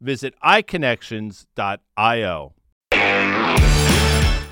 visit iConnections.io.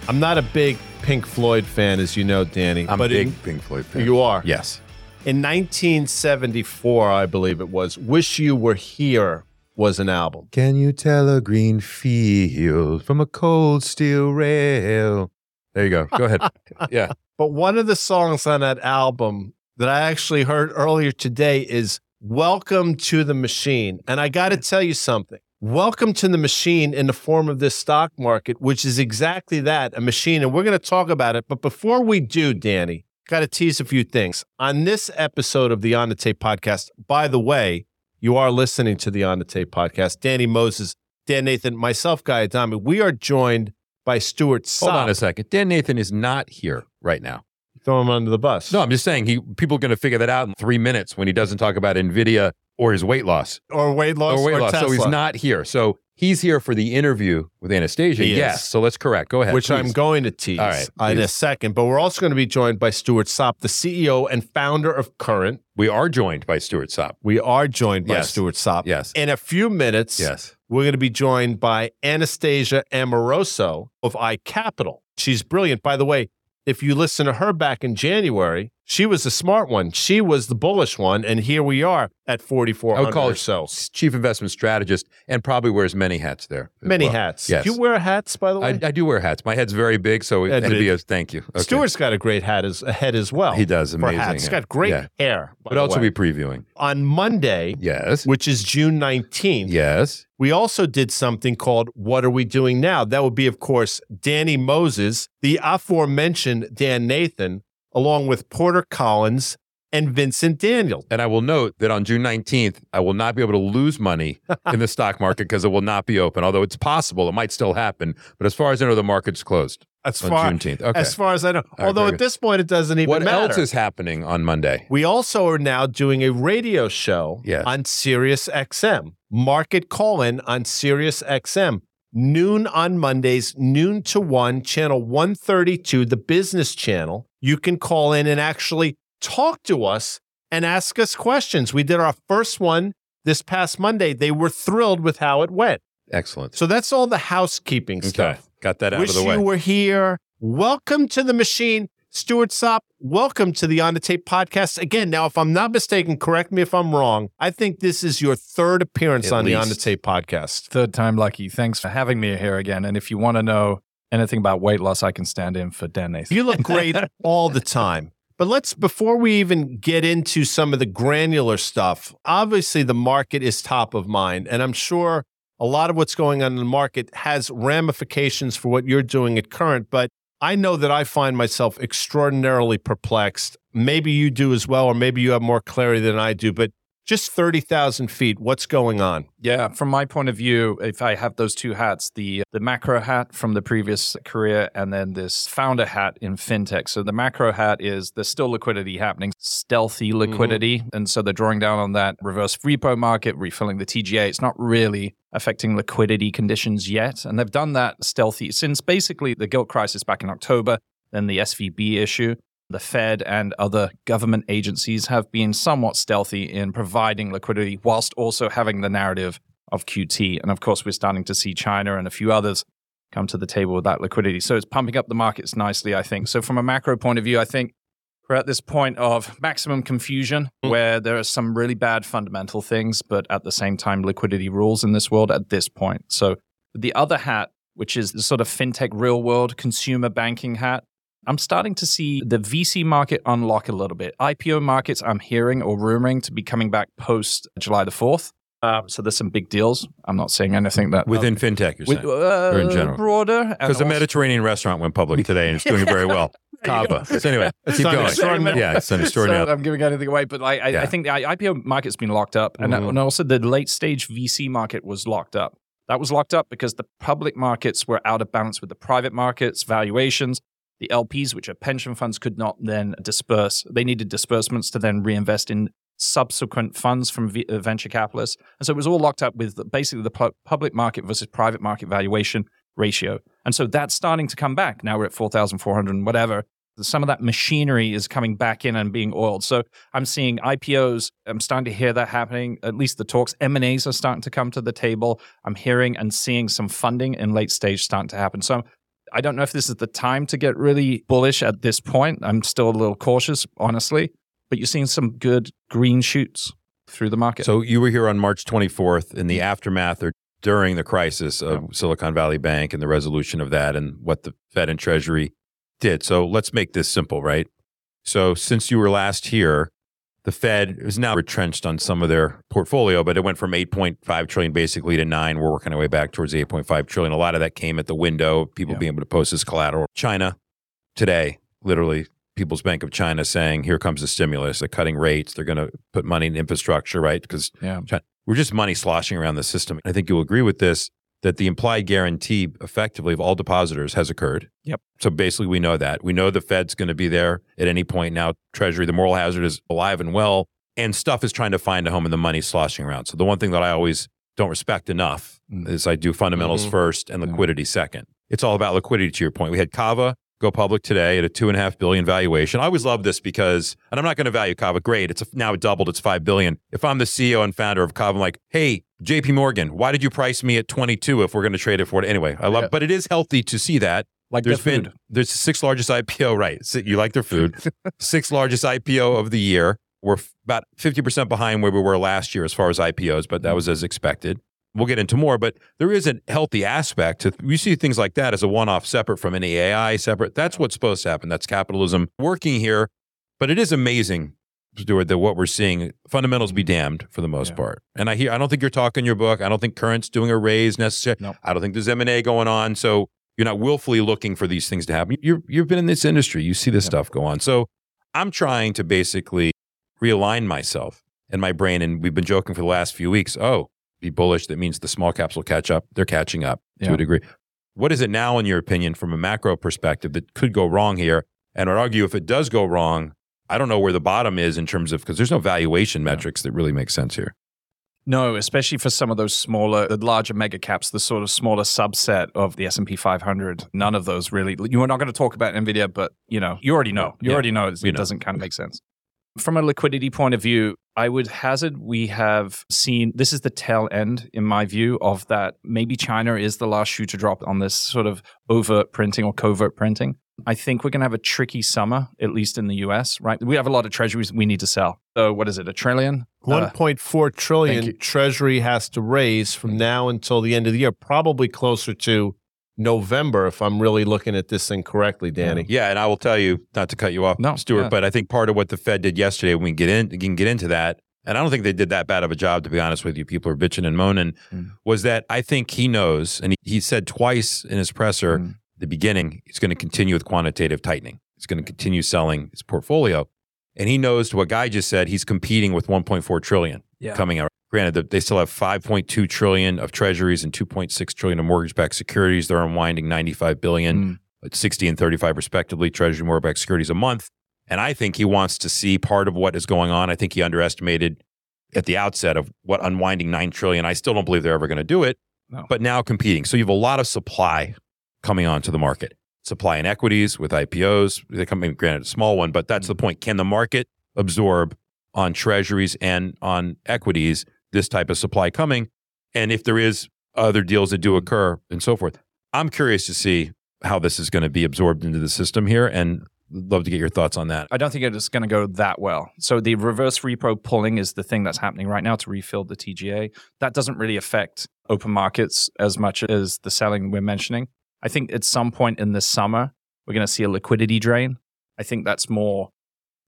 I'm not a big Pink Floyd fan, as you know, Danny. I'm but a big in- Pink Floyd fan. You are? Yes. In 1974, I believe it was, Wish You Were Here was an album. Can you tell a green field from a cold steel rail? There you go. Go ahead. yeah. But one of the songs on that album that I actually heard earlier today is Welcome to the Machine. And I got to tell you something. Welcome to the machine in the form of this stock market, which is exactly that a machine. And we're going to talk about it. But before we do, Danny, got to tease a few things. On this episode of the On the Tape podcast, by the way, you are listening to the On the Tape podcast. Danny Moses, Dan Nathan, myself, Guy Adami. We are joined by Stuart Sopp. Hold on a second. Dan Nathan is not here right now. Throw him under the bus. No, I'm just saying he people are going to figure that out in three minutes when he doesn't talk about Nvidia or his weight loss or weight loss or weight loss. So he's not here. So he's here for the interview with Anastasia. He is. yes. So let's correct. Go ahead. which I'm going to tease All right, in a second. But we're also going to be joined by Stuart Sopp, the CEO and founder of Current. We are joined by Stuart Sopp. We are joined by Yes. Stuart Sopp. Yes. In a few minutes, Yes. we're going to be joined by Anastasia Amoroso of iCapital. She's brilliant. By the way, if you listen to her back in January, she was the smart one. She was the bullish one. And here we are at 4,400 I would call her chief investment strategist and probably wears many hats there. Many well. hats. Yes. Do you wear hats, by the way? I, I do wear hats. My head's very big, so Yeah, it'd be a thank you. Okay. Stuart's got a great hat as, a head as well. He does, amazing hats. He's got great Yeah. hair. the also way. be previewing. on Monday, Yes. which is June 19th, Yes. We also did something called What Are We Doing Now? That would be, of course, Danny Moses, the aforementioned Dan Nathan, along with Porter Collins and Vincent Daniel. And I will note that on June 19th, I will not be able to lose money in the stock market because it will not be open. Although it's possible, it might still happen. But as far as I know, the market's closed As on far, Juneteenth. Okay. as far as I know. right, Although very at this point, it doesn't even what matter. else is happening on Monday? we also are now doing a radio show Yes. on Sirius XM. Market call in on Sirius XM. Noon on Mondays, noon to 1, channel 132, the business channel. You can call in and actually talk to us and ask us questions. We did our first one this past Monday. They were thrilled with how it went. Excellent. So that's all the housekeeping Okay. stuff. Got that out Wish of the way. you were here. Welcome to the machine. Stuart Sopp, welcome to the On the Tape podcast. Again, now, if I'm not mistaken, correct me if I'm wrong. I think this is your third appearance At on the On the. Tape podcast. Third time lucky. Thanks for having me here again. And if you want to know anything about weight loss, I can stand in for Dan Nathan. You look great all the time. But let's, before we even get into some of the granular stuff, obviously the market is top of mind. And I'm sure a lot of what's going on in the market has ramifications for what you're doing at current. But I know that I find myself extraordinarily perplexed. Maybe you do as well, or maybe you have more clarity than I do. But just 30,000 feet, what's going on? Yeah, from my point of view, if I have those two hats, the the macro hat from the previous career and then this founder hat in fintech. So the macro hat is there's still liquidity happening, stealthy mm-hmm. liquidity. And so they're drawing down on that reverse repo market, refilling the TGA. It's not really affecting liquidity conditions yet. And they've done that stealthy since basically the gilt crisis back in October, then the SVB issue. The Fed and other government agencies have been somewhat stealthy in providing liquidity whilst also having the narrative of QT. And of course, we're starting to see China and a few others come to the table with that liquidity. So it's pumping up the markets nicely, I think. So from a macro point of view, I think we're at this point of maximum confusion mm. where there are some really bad fundamental things, but at the same time, liquidity rules in this world at this point. So the other hat, which is the sort of fintech real world consumer banking hat, I'm starting to see the VC market unlock a little bit. IPO markets, I'm hearing or rumoring to be coming back post July the 4th. Um, so there's some big deals. I'm not saying anything that within fintech, you're saying, with, uh, or in general, broader. Because the Mediterranean restaurant went public today and it's doing very well. Cava. So anyway, let's keep going. Yeah, it's an extraordinary. So I'm giving anything away, but like, I, yeah. I think the IPO market's been locked up, and, mm-hmm. and also the late stage VC market was locked up. That was locked up because the public markets were out of balance with the private markets valuations. The LPs, which are pension funds, could not then disperse. They needed disbursements to then reinvest in subsequent funds from v- uh, venture capitalists. And so it was all locked up with basically the pu- public market versus private market valuation ratio. And so that's starting to come back. Now we're at 4,400 and whatever. Some of that machinery is coming back in and being oiled. So I'm seeing IPOs. I'm starting to hear that happening. At least the talks. M&As are starting to come to the table. I'm hearing and seeing some funding in late stage starting to happen. So I don't know if this is the time to get really bullish at this point. I'm still a little cautious, honestly but you're seeing some good green shoots through the market. So you were here on March 24th in the aftermath or during the crisis of Silicon Valley Bank and the resolution of that and what the Fed and Treasury did. So let's make this simple, right? So since you were last here, the Fed is now retrenched on some of their portfolio, but it went from 8.5 trillion basically to nine. We're working our way back towards the 8.5 trillion. A lot of that came at the window, people yeah. being able to post as collateral. China today, literally People's Bank of China saying, here comes the stimulus, they're cutting rates, they're going to put money in infrastructure, right? Because yeah. we're just money sloshing around the system. I think you'll agree with this that the implied guarantee effectively of all depositors has occurred. Yep. So basically, we know that. We know the Fed's going to be there at any point now. Treasury, the moral hazard is alive and well, and stuff is trying to find a home and the money's sloshing around. So the one thing that I always don't respect enough mm. is I do fundamentals mm-hmm. first and liquidity yeah. second. It's all about liquidity to your point. We had Cava go public today at a two and a half billion valuation. I always love this because, and I'm not going to value Cava. Great, it's now doubled. It's five billion. If I'm the CEO and founder of Cava, I'm like, hey, J.P. Morgan, why did you price me at 22 if we're going to trade it for it anyway? I love, yeah. but it is healthy to see that. Like there's been food. there's the sixth largest IPO, right? You like their food. sixth largest IPO of the year. We're about 50% behind where we were last year as far as IPOs, but that was as expected we'll get into more, but there is a healthy aspect to we see things like that as a one-off separate from any AI separate. That's what's supposed to happen. That's capitalism working here. But it is amazing, Stuart, that what we're seeing, fundamentals be mm. damned for the most yeah. part. And I hear I don't think you're talking your book. I don't think current's doing a raise necessarily. Nope. I don't think there's M&A going on. So you're not willfully looking for these things to happen. you you've been in this industry. You see this yep. stuff go on. So I'm trying to basically realign myself and my brain. And we've been joking for the last few weeks. Oh, be bullish, that means the small caps will catch up. They're catching up yeah. to a degree. What is it now, in your opinion, from a macro perspective, that could go wrong here? And I'd argue if it does go wrong, I don't know where the bottom is in terms of because there's no valuation metrics that really make sense here. No, especially for some of those smaller, the larger mega caps, the sort of smaller subset of the S and P 500. None of those really. You are not going to talk about Nvidia, but you know, you already know. You yeah. already know it, it doesn't kind of make sense. From a liquidity point of view, I would hazard we have seen this is the tail end, in my view, of that. Maybe China is the last shoe to drop on this sort of overt printing or covert printing. I think we're going to have a tricky summer, at least in the US, right? We have a lot of treasuries we need to sell. So, what is it, a trillion? One point four trillion uh, treasury has to raise from now until the end of the year, probably closer to November, if I'm really looking at this thing correctly, Danny. Yeah, and I will tell you, not to cut you off, no, Stuart, yeah. but I think part of what the Fed did yesterday, when we get in, we can get into that, and I don't think they did that bad of a job, to be honest with you. People are bitching and moaning. Mm. Was that I think he knows, and he, he said twice in his presser, mm. The beginning, he's going to continue with quantitative tightening. He's going to continue selling his portfolio, and he knows to what Guy just said. He's competing with 1.4 trillion yeah. coming out. Granted, they still have 5.2 trillion of treasuries and 2.6 trillion of mortgage-backed securities. They're unwinding 95 billion, mm. 60 and 35 respectively, treasury mortgage-backed securities a month. And I think he wants to see part of what is going on. I think he underestimated at the outset of what unwinding 9 trillion. I still don't believe they're ever going to do it. No. But now competing. So you have a lot of supply coming onto the market. Supply in equities with IPOs. They come in, granted, a small one, but that's the mm. point. Can the market absorb on treasuries and on equities this type of supply coming? And if there is other deals that do mm. occur and so forth, I'm curious to see how this is going to be absorbed into the system here and love to get your thoughts on that. I don't think it's going to go that well. So the reverse repo pulling is the thing that's happening right now to refill the TGA. That doesn't really affect open markets as much as the selling we're mentioning. I think at some point in the summer, we're going to see a liquidity drain. I think that's more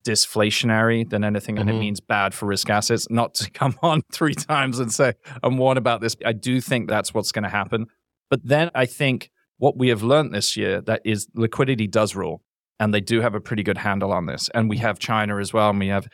disflationary than anything, and mm-hmm. it means bad for risk assets. Not to come on three times and say, I'm warned about this. I do think that's what's going to happen. But then I think what we have learned this year that is liquidity does rule and they do have a pretty good handle on this. And we have China as well, and we have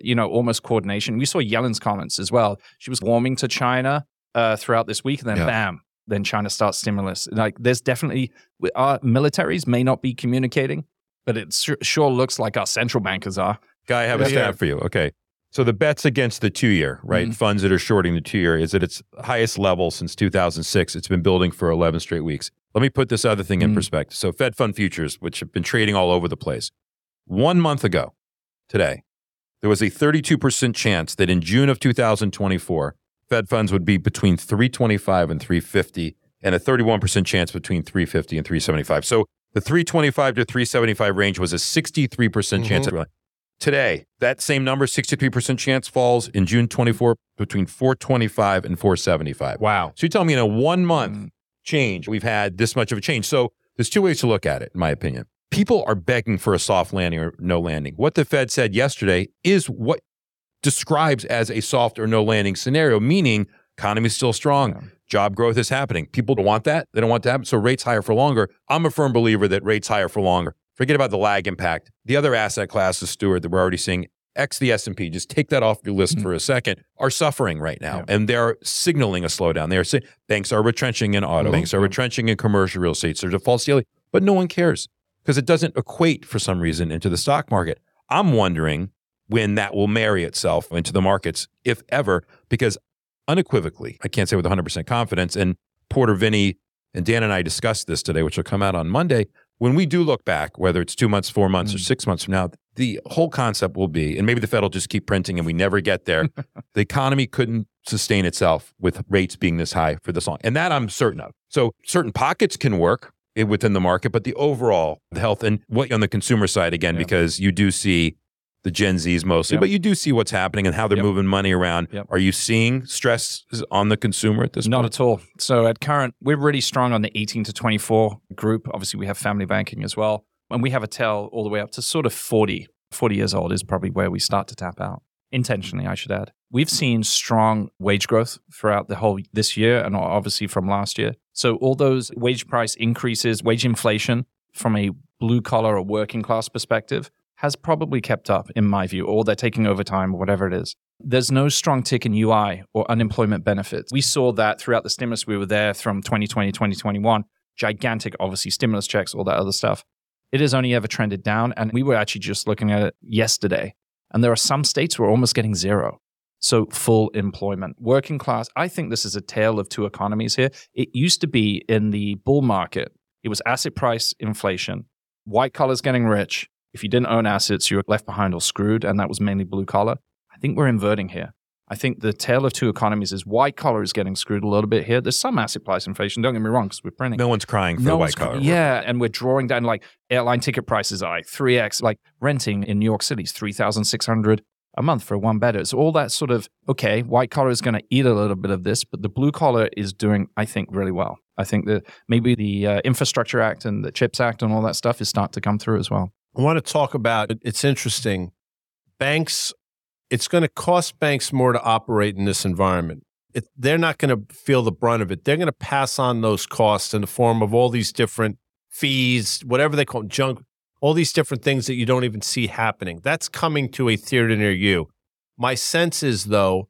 you know almost coordination. We saw Yellen's comments as well. She was warming to China uh, throughout this week, and then yeah. bam, then China starts stimulus. Like there's definitely our militaries may not be communicating, but it sure looks like our central bankers are. Guy, I have a stat for you. Okay. So the bets against the two year, right? Mm-hmm. Funds that are shorting the two year is at its highest level since 2006. It's been building for 11 straight weeks. Let me put this other thing in mm. perspective. So, Fed fund futures, which have been trading all over the place, one month ago today, there was a 32% chance that in June of 2024, Fed funds would be between 325 and 350, and a 31% chance between 350 and 375. So, the 325 to 375 range was a 63% mm-hmm. chance. Today, that same number, 63% chance, falls in June 24 between 425 and 475. Wow. So you tell me in a one month mm change, we've had this much of a change. So there's two ways to look at it, in my opinion. People are begging for a soft landing or no landing. What the Fed said yesterday is what describes as a soft or no landing scenario, meaning economy is still strong. Yeah. Job growth is happening. People don't want that. They don't want that. happen. So rates higher for longer. I'm a firm believer that rates higher for longer. Forget about the lag impact. The other asset classes, Stuart, that we're already seeing X the S&P, just take that off your list mm-hmm. for a second, are suffering right now. Yeah. And they're signaling a slowdown. They're saying banks are retrenching in auto, mm-hmm. banks are retrenching in commercial real estate. So there's a false ceiling, but no one cares because it doesn't equate for some reason into the stock market. I'm wondering when that will marry itself into the markets, if ever, because unequivocally, I can't say with 100% confidence, and Porter Vinny and Dan and I discussed this today, which will come out on Monday. When we do look back, whether it's two months, four months, mm-hmm. or mm. six months from now, the whole concept will be, and maybe the Fed will just keep printing and we never get there. the economy couldn't sustain itself with rates being this high for this long. And that I'm certain of. So certain pockets can work within the market, but the overall health and what on the consumer side again, yeah. because you do see the Gen Zs mostly, yep. but you do see what's happening and how they're yep. moving money around. Yep. Are you seeing stress on the consumer at this point? Not point? at all. So at current, we're really strong on the 18 to 24 group. Obviously, we have family banking as well and we have a tail all the way up to sort of 40. 40 years old is probably where we start to tap out. Intentionally, I should add. We've seen strong wage growth throughout the whole this year and obviously from last year. So all those wage price increases, wage inflation from a blue collar or working class perspective has probably kept up in my view, or they're taking overtime or whatever it is. There's no strong tick in UI or unemployment benefits. We saw that throughout the stimulus. We were there from 2020, 2021. Gigantic, obviously, stimulus checks, all that other stuff. It has only ever trended down. And we were actually just looking at it yesterday. And there are some states where we're almost getting zero. So full employment. Working class, I think this is a tale of two economies here. It used to be in the bull market, it was asset price inflation, white collars getting rich. If you didn't own assets, you were left behind or screwed. And that was mainly blue collar. I think we're inverting here. I think the tale of two economies is white collar is getting screwed a little bit here. There's some asset price inflation. Don't get me wrong, because we're printing. No one's crying for no white collar. Yeah, and we're drawing down like airline ticket prices are like three x. Like renting in New York City is three thousand six hundred a month for one bedder. It's all that sort of okay, white collar is going to eat a little bit of this, but the blue collar is doing, I think, really well. I think that maybe the uh, Infrastructure Act and the Chips Act and all that stuff is starting to come through as well. I want to talk about. It's interesting. Banks it's going to cost banks more to operate in this environment. It, they're not going to feel the brunt of it. They're going to pass on those costs in the form of all these different fees, whatever they call them, junk, all these different things that you don't even see happening. That's coming to a theater near you. My sense is, though,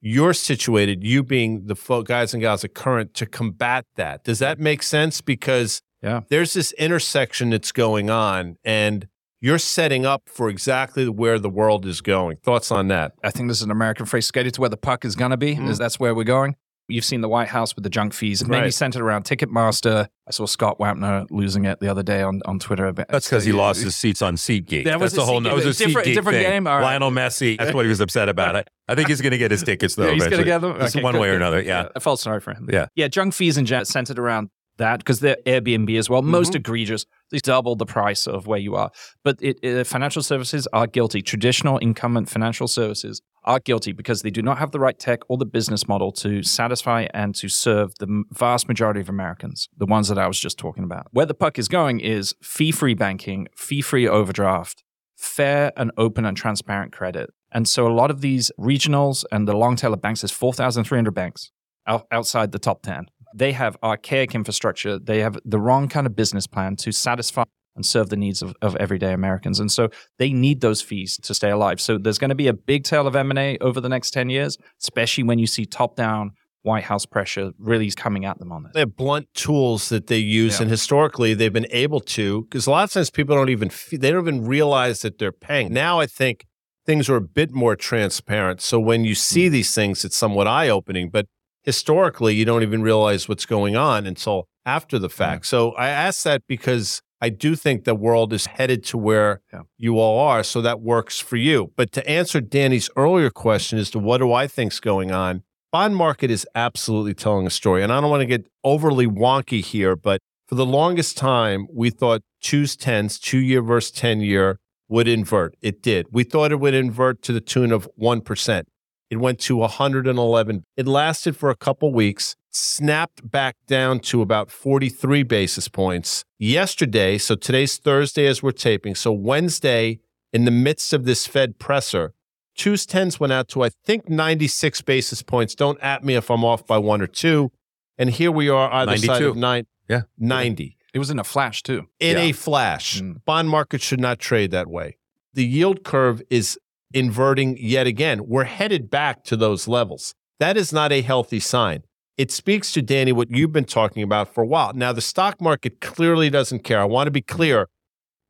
you're situated, you being the guys and gals at Current, to combat that. Does that make sense? Because yeah. there's this intersection that's going on, and you're setting up for exactly where the world is going. Thoughts on that? I think this is an American phrase, skated to where the puck is going to be. Mm. That's where we're going. You've seen the White House with the junk fees, right. mainly centered around Ticketmaster. I saw Scott Wapner losing it the other day on, on Twitter. That's because he lost his seats on SeatGeek. That was that's the whole. That was a different, different thing. game. Lionel Messi. That's what he was upset about. It. I think he's going to get his tickets though. Yeah, he's going to get them. Okay, one good, way or another. Yeah. yeah. I felt sorry for him. Yeah. Yeah. Junk fees in jet centered around that because they're Airbnb as well. Mm-hmm. Most egregious. They double the price of where you are. But it, it, financial services are guilty. Traditional incumbent financial services are guilty because they do not have the right tech or the business model to satisfy and to serve the vast majority of Americans, the ones that I was just talking about. Where the puck is going is fee free banking, fee free overdraft, fair and open and transparent credit. And so a lot of these regionals and the long tail of banks, there's 4,300 banks outside the top 10 they have archaic infrastructure. They have the wrong kind of business plan to satisfy and serve the needs of, of everyday Americans. And so they need those fees to stay alive. So there's going to be a big tail of M&A over the next 10 years, especially when you see top-down White House pressure really is coming at them on this. They have blunt tools that they use, yeah. and historically they've been able to. Because a lot of times people don't even they don't even realize that they're paying. Now I think things are a bit more transparent. So when you see mm. these things, it's somewhat eye opening. But historically, you don't even realize what's going on until after the mm. fact. Yeah. So I ask that because I do think the world is headed to where yeah. you all are. So that works for you. But to answer Danny's earlier question as to what do I think's going on, bond market is absolutely telling a story. And I don't want to get overly wonky here, but for the longest time, we thought twos tens, two year versus 10 year, would invert. It did. We thought it would invert to the tune of 1%. It went to 111. It lasted for a couple weeks, snapped back down to about 43 basis points. Yesterday, so today's Thursday as we're taping, so Wednesday, in the midst of this Fed presser, twos tens went out to I think 96 basis points. Don't at me if I'm off by one or two. And here we are either 92. side of nine. Yeah. 90. It was in a flash too. In yeah. a flash. Mm. Bond market should not trade that way. The yield curve is inverting yet again. We're headed back to those levels. That is not a healthy sign. It speaks to Danny what you've been talking about for a while. Now, the stock market clearly doesn't care. I want to be clear.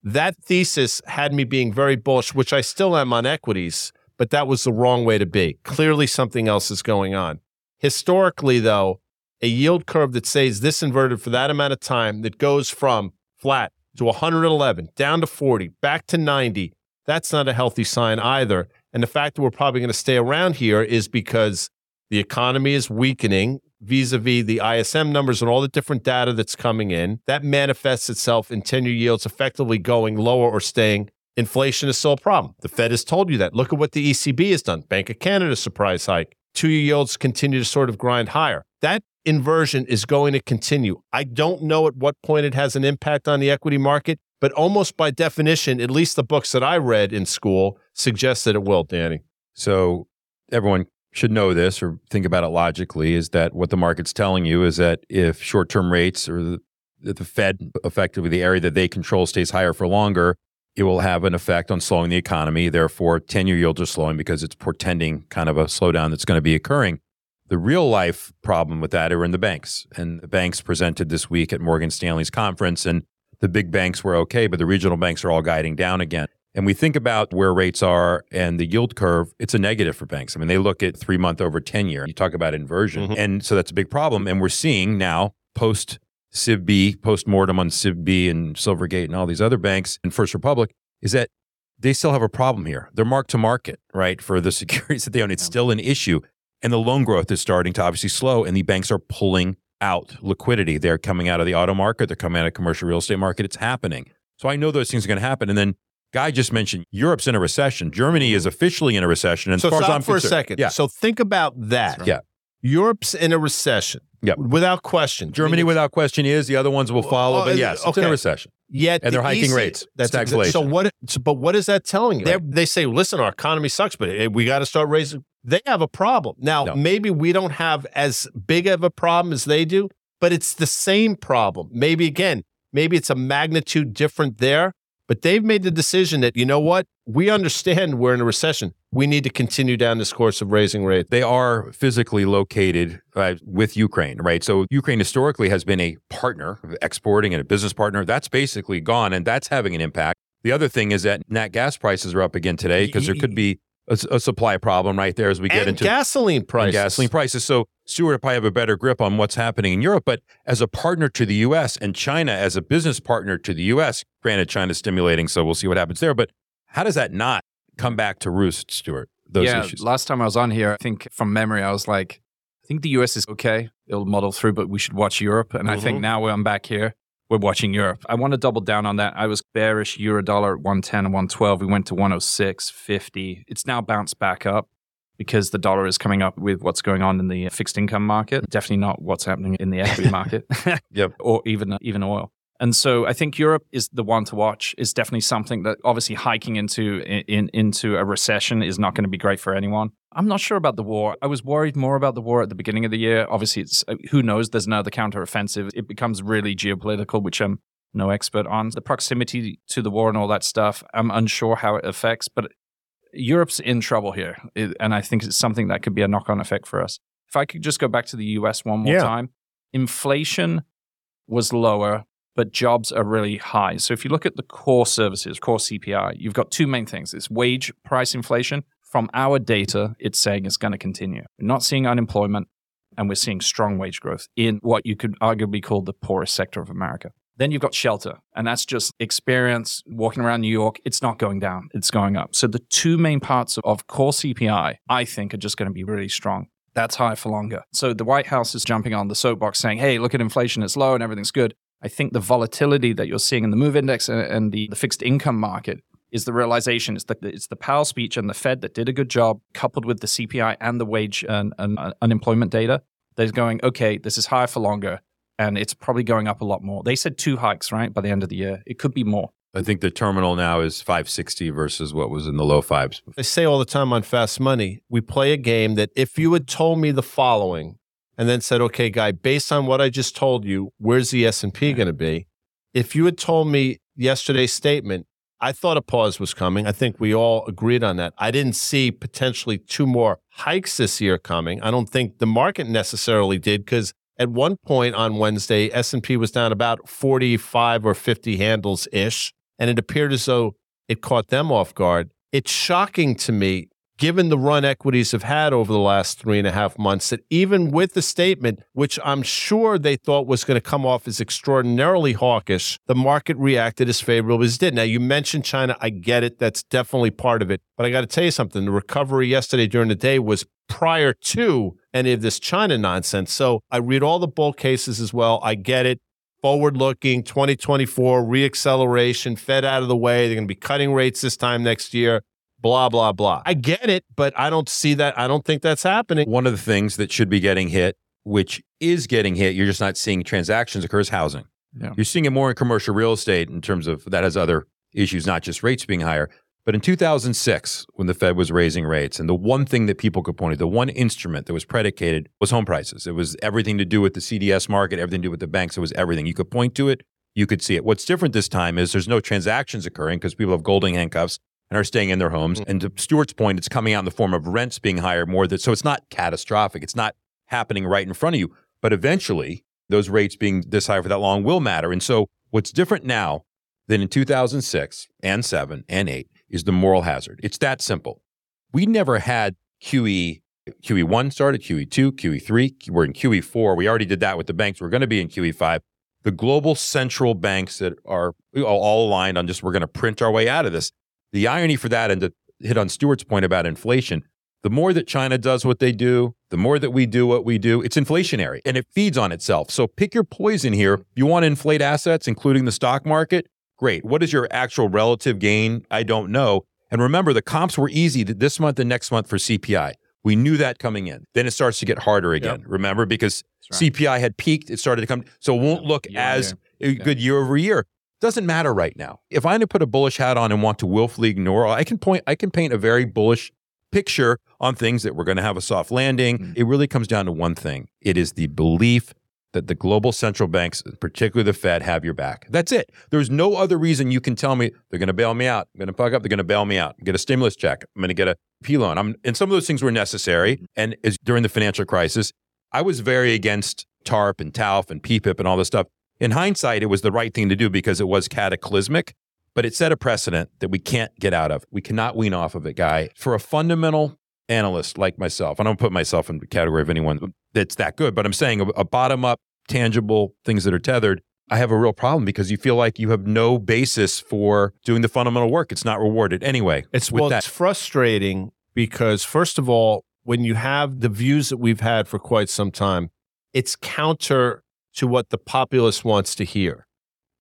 That thesis had me being very bullish, which I still am on equities, but that was the wrong way to be. Clearly, something else is going on. Historically, though, a yield curve that stays this inverted for that amount of time, that goes from flat to 111, down to 40, back to 90, that's not a healthy sign either. And the fact that we're probably going to stay around here is because the economy is weakening vis a vis the ISM numbers and all the different data that's coming in. That manifests itself in 10 year yields effectively going lower or staying. Inflation is still a problem. The Fed has told you that. Look at what the ECB has done. Bank of Canada surprise hike. Two year yields continue to sort of grind higher. That inversion is going to continue. I don't know at what point it has an impact on the equity market. But almost by definition, at least the books that I read in school suggest that it will, Danny. So everyone should know this or think about it logically is that what the market's telling you is that if short term rates or the, the Fed, effectively the area that they control, stays higher for longer, it will have an effect on slowing the economy. Therefore, 10 year yields are slowing because it's portending kind of a slowdown that's going to be occurring. The real life problem with that are in the banks. And the banks presented this week at Morgan Stanley's conference. And the big banks were okay, but the regional banks are all guiding down again. And we think about where rates are and the yield curve, it's a negative for banks. I mean, they look at three month over 10 year. You talk about inversion. Mm-hmm. And so that's a big problem. And we're seeing now post SVB, post mortem on SVB and Silvergate and all these other banks and First Republic is that they still have a problem here. They're mark to market, right? For the securities that they own. It's still an issue. And the loan growth is starting to obviously slow, and the banks are pulling out liquidity. They're coming out of the auto market, they're coming out of commercial real estate market. It's happening. So I know those things are going to happen. And then Guy just mentioned Europe's in a recession. Germany is officially in a recession. And so as far stop as I'm for concerned, a second. Yeah. So think about that. Right. Yeah. Europe's in a recession. Yep. Without question. Germany, without question, is. The other ones will follow. Oh, but yes, okay. it's in a recession. Yet and they're hiking rates. That's stagflation. So what? But what is that telling you? Right? They say, "Listen, our economy sucks, but eh, we got to start raising." They have a problem now. No. Maybe we don't have as big of a problem as they do, but it's the same problem. Maybe again, maybe it's a magnitude different there, but they've made the decision that, you know what? We understand we're in a recession. We need to continue down this course of raising rates. They are physically located uh, with Ukraine, right? So Ukraine historically has been a partner, of exporting and a business partner. That's basically gone, and that's having an impact. The other thing is that nat gas prices are up again today because there could be a, a, supply problem right there as we get and into gasoline prices. gasoline prices. So Stuart probably have a better grip on what's happening in Europe. But as a partner to the U.S. and China as a business partner to the U.S., granted China's stimulating, so we'll see what happens there. But how does that not come back to roost, Stuart? Those yeah, issues. last time I was on here, I think from memory, I was like, I think the US is okay. It'll muddle through, but we should watch Europe. And mm-hmm. I think mm-hmm. now I'm back here, we're watching Europe. I want to double down on that. I was bearish euro dollar at 110 and 112. We went to 106.50. It's now bounced back up because the dollar is coming up with what's going on in the fixed income market. Definitely not what's happening in the equity market. yep. Or even even oil. And so I think Europe is the one to watch. Is definitely something that obviously hiking into in, into a recession is not going to be great for anyone. I'm not sure about the war. I was worried more about the war at the beginning of the year. Obviously, it's uh, who knows. There's another counteroffensive. It becomes really geopolitical, which I'm no expert on. The proximity to the war and all that stuff. I'm unsure how it affects, but Europe's in trouble here, and I think it's something that could be a knock-on effect for us. If I could just go back to the U.S. one more yeah. time, inflation was lower but jobs are really high. So if you look at the core services, core CPI, you've got two main things. It's wage price inflation. From our data, it's saying it's going to continue. We're not seeing unemployment, and we're seeing strong wage growth in what you could arguably call the poorest sector of America. Then you've got shelter, and that's just experience walking around New York. It's not going down, it's going up. So the two main parts of core CPI, I think, are just going to be really strong. That's high for longer. So the White House is jumping on the soapbox saying, hey, look at inflation, it's low and everything's good. I think the volatility that you're seeing in the move index and the, the fixed income market is the realization it's the, it's the Powell speech and the Fed that did a good job, coupled with the CPI and the wage and, and uh, unemployment data. They're going, okay, this is higher for longer, and it's probably going up a lot more. They said two hikes, right, by the end of the year. It could be more. I think the terminal now is 560 versus what was in the low fives. I say all the time on Fast Money, we play a game that if you had told me the following and then said, "Okay, guy, based on what I just told you, where's the S&P going to be?" If you had told me yesterday's statement, I thought a pause was coming. I think we all agreed on that. I didn't see potentially two more hikes this year coming. I don't think the market necessarily did because at one point on Wednesday, S&P was down about 45 or 50 handles ish, and it appeared as though it caught them off guard. It's shocking to me given the run equities have had over the last three and a half months, that even with the statement, which I'm sure they thought was going to come off as extraordinarily hawkish, the market reacted as favorably as it did. Now, you mentioned China. I get it. That's definitely part of it. But I got to tell you something the recovery yesterday during the day was prior to any of this China nonsense. So I read all the bull cases as well. I get it forward looking 2024 reacceleration fed out of the way they're going to be cutting rates this time next year blah, blah, blah. I get it, but I don't see that. I don't think that's happening. One of the things that should be getting hit, which is getting hit, you're just not seeing transactions occur is housing. Yeah. You're seeing it more in commercial real estate in terms of that has other issues, not just rates being higher. But in 2006, when the Fed was raising rates, and the one thing that people could point to, the one instrument that was predicated was home prices. It was everything to do with the CDS market, everything to do with the banks. It was everything. You could point to it, you could see it. What's different this time is there's no transactions occurring because people have golden handcuffs and are staying in their homes. Mm-hmm. And to Stuart's point, it's coming out in the form of rents being higher more that so it's not catastrophic. It's not happening right in front of you. But eventually, those rates being this high for that long will matter. And so what's different now than in 2006 and 7 and 8 is the moral hazard. It's that simple. We never had QE QE1 started, QE2, QE3, we're in QE4. We already did that with the banks. We're going to be in QE5. The global central banks that are all aligned on just we're going to print our way out of this. The irony for that, and to hit on Stuart's point about inflation, the more that China does what they do, the more that we do what we do, it's inflationary and it feeds on itself. So pick your poison here. You want to inflate assets, including the stock market? Great. What is your actual relative gain? I don't know. And remember, the comps were easy this month and next month for CPI. We knew that coming in. Then it starts to get harder again. Yep. Remember, because right. CPI had peaked, it started to come. So it won't look yeah, as yeah. good year over year. Doesn't matter right now. If I had to put a bullish hat on and want to willfully ignore, I can point, I can paint a very bullish picture on things that we're going to have a soft landing. Mm-hmm. It really comes down to one thing. It is the belief that the global central banks, particularly the Fed, have your back. That's it. There's no other reason you can tell me they're going to bail me out. I'm going to fuck up. They're going to bail me out. Get a stimulus check. I'm going to get a P loan. I'm, and some of those things were necessary. Mm-hmm. And as, during the financial crisis, I was very against TARP and TALF and PPIP and all this stuff. In hindsight, it was the right thing to do because it was cataclysmic. but it set a precedent that we can't get out of. We cannot wean off of it, guy. For a fundamental analyst like myself, I don't put myself in the category of anyone that's that good, but I'm saying a, a bottom up, tangible things that are tethered. I have a real problem because you feel like you have no basis for doing the fundamental work. It's not rewarded anyway. It's well, that. it's frustrating because first of all, when you have the views that we've had for quite some time, it's counter to what the populace wants to hear.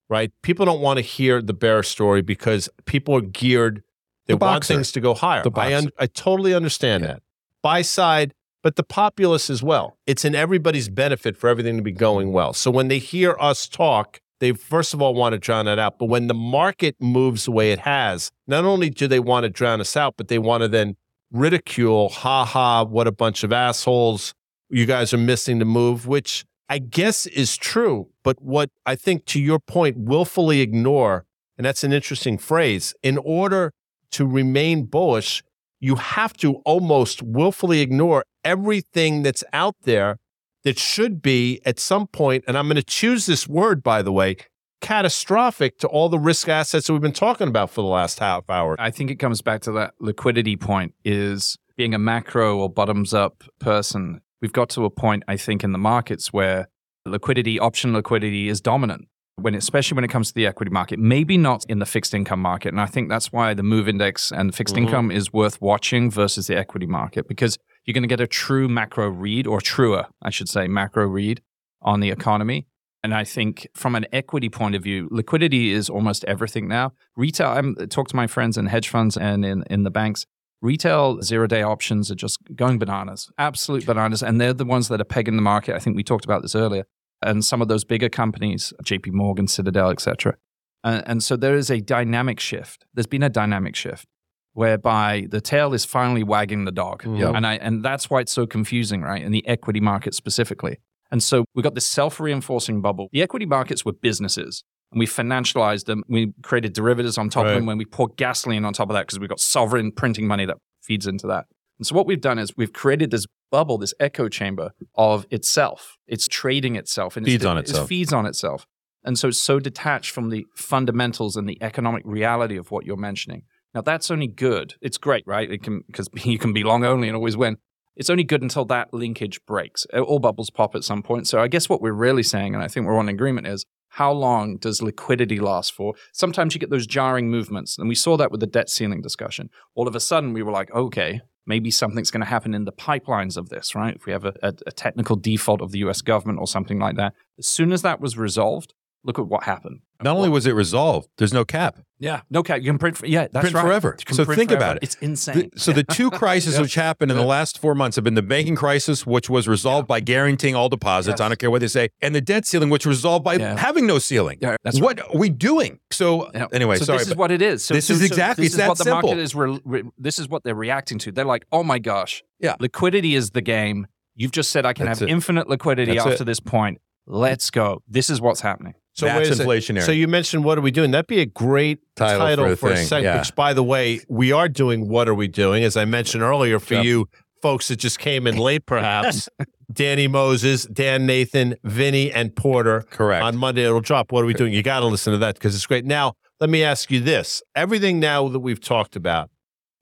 Right? People don't want to hear the bear story because people are geared. They the want things to go higher. I, un- I totally understand yeah. that. Buy side, but the populace as well. It's in everybody's benefit for everything to be going well. So when they hear us talk, they first of all want to drown it out. But when the market moves the way it has, not only do they want to drown us out, but they want to then ridicule, ha ha, what a bunch of assholes. You guys are missing the move, which I guess is true. But what I think, to your point, willfully ignore, and that's an interesting phrase, in order to remain bullish, you have to almost willfully ignore everything that's out there that should be at some point, and I'm going to choose this word, by the way, catastrophic to all the risk assets that we've been talking about for the last half hour. I think it comes back to that liquidity point is being a macro or bottoms up person. We've got to a point, I think, in the markets where liquidity, option liquidity is dominant. When, especially when it comes to the equity market, maybe not in the fixed income market. And I think that's why the move index and fixed mm-hmm. income is worth watching versus the equity market because you're going to get a true macro read or truer, I should say, macro read on the economy. And I think from an equity point of view, liquidity is almost everything now. Retail, I talk to my friends in hedge funds and in, in the banks. Retail zero day options are just going bananas, absolute bananas. And they're the ones that are pegging the market. I think we talked about this earlier. And some of those bigger companies, JP Morgan, Citadel, etc. And, and so there is a dynamic shift. There's been a dynamic shift whereby the tail is finally wagging the dog. Mm-hmm. And I and that's why it's so confusing, right? In the equity market specifically. And so we got this self reinforcing bubble. The equity markets were businesses and we financialized them. We created derivatives on top right. of them when we poured gasoline on top of that because we've got sovereign printing money that feeds into that. And so what we've done is we've created this bubble, this echo chamber of itself. It's trading itself and feeds it's, on itself. It feeds on itself. And so it's so detached from the fundamentals and the economic reality of what you're mentioning. Now that's only good. It's great, right? It can because you can be long only and always win it's only good until that linkage breaks. All bubbles pop at some point. So I guess what we're really saying, and I think we're on agreement, is how long does liquidity last for? Sometimes you get those jarring movements. And we saw that with the debt ceiling discussion. All of a sudden, we were like, okay, maybe something's going to happen in the pipelines of this, right? If we have a, a, technical default of the US government or something like that. As soon as that was resolved, look at what happened. Not only was it resolved, there's no cap. Yeah, no cap. You can print. For, yeah, that's print right. forever. So print think forever. about it. It's insane. The, so the two crises which happened in the last four months have been the banking crisis, which was resolved yeah. by guaranteeing all deposits. Yes. I don't care what they say, and the debt ceiling, which was resolved by yeah. having no ceiling. Yeah, that's what right. are we doing? So anyway, so sorry. This is what it is. So, this so, is exactly. So this it's is what simple. the market is. Re- re- this is what they're reacting to. They're like, oh my gosh, yeah, liquidity is the game. You've just said I can that's have it. infinite liquidity that's after it. this point. Let's go. This is what's happening. So That's inflationary. So you mentioned what are we doing? That'd be a great title, title for, for a, segment. Yeah. Which, by the way, we are doing. What are we doing? As I mentioned earlier, for yep. you folks that just came in late, perhaps. Danny Moses, Dan Nathan, Vinny, and Porter. Correct. On Monday it'll drop. What are we doing? You got to listen to that because it's great. Now, let me ask you this: everything now that we've talked about,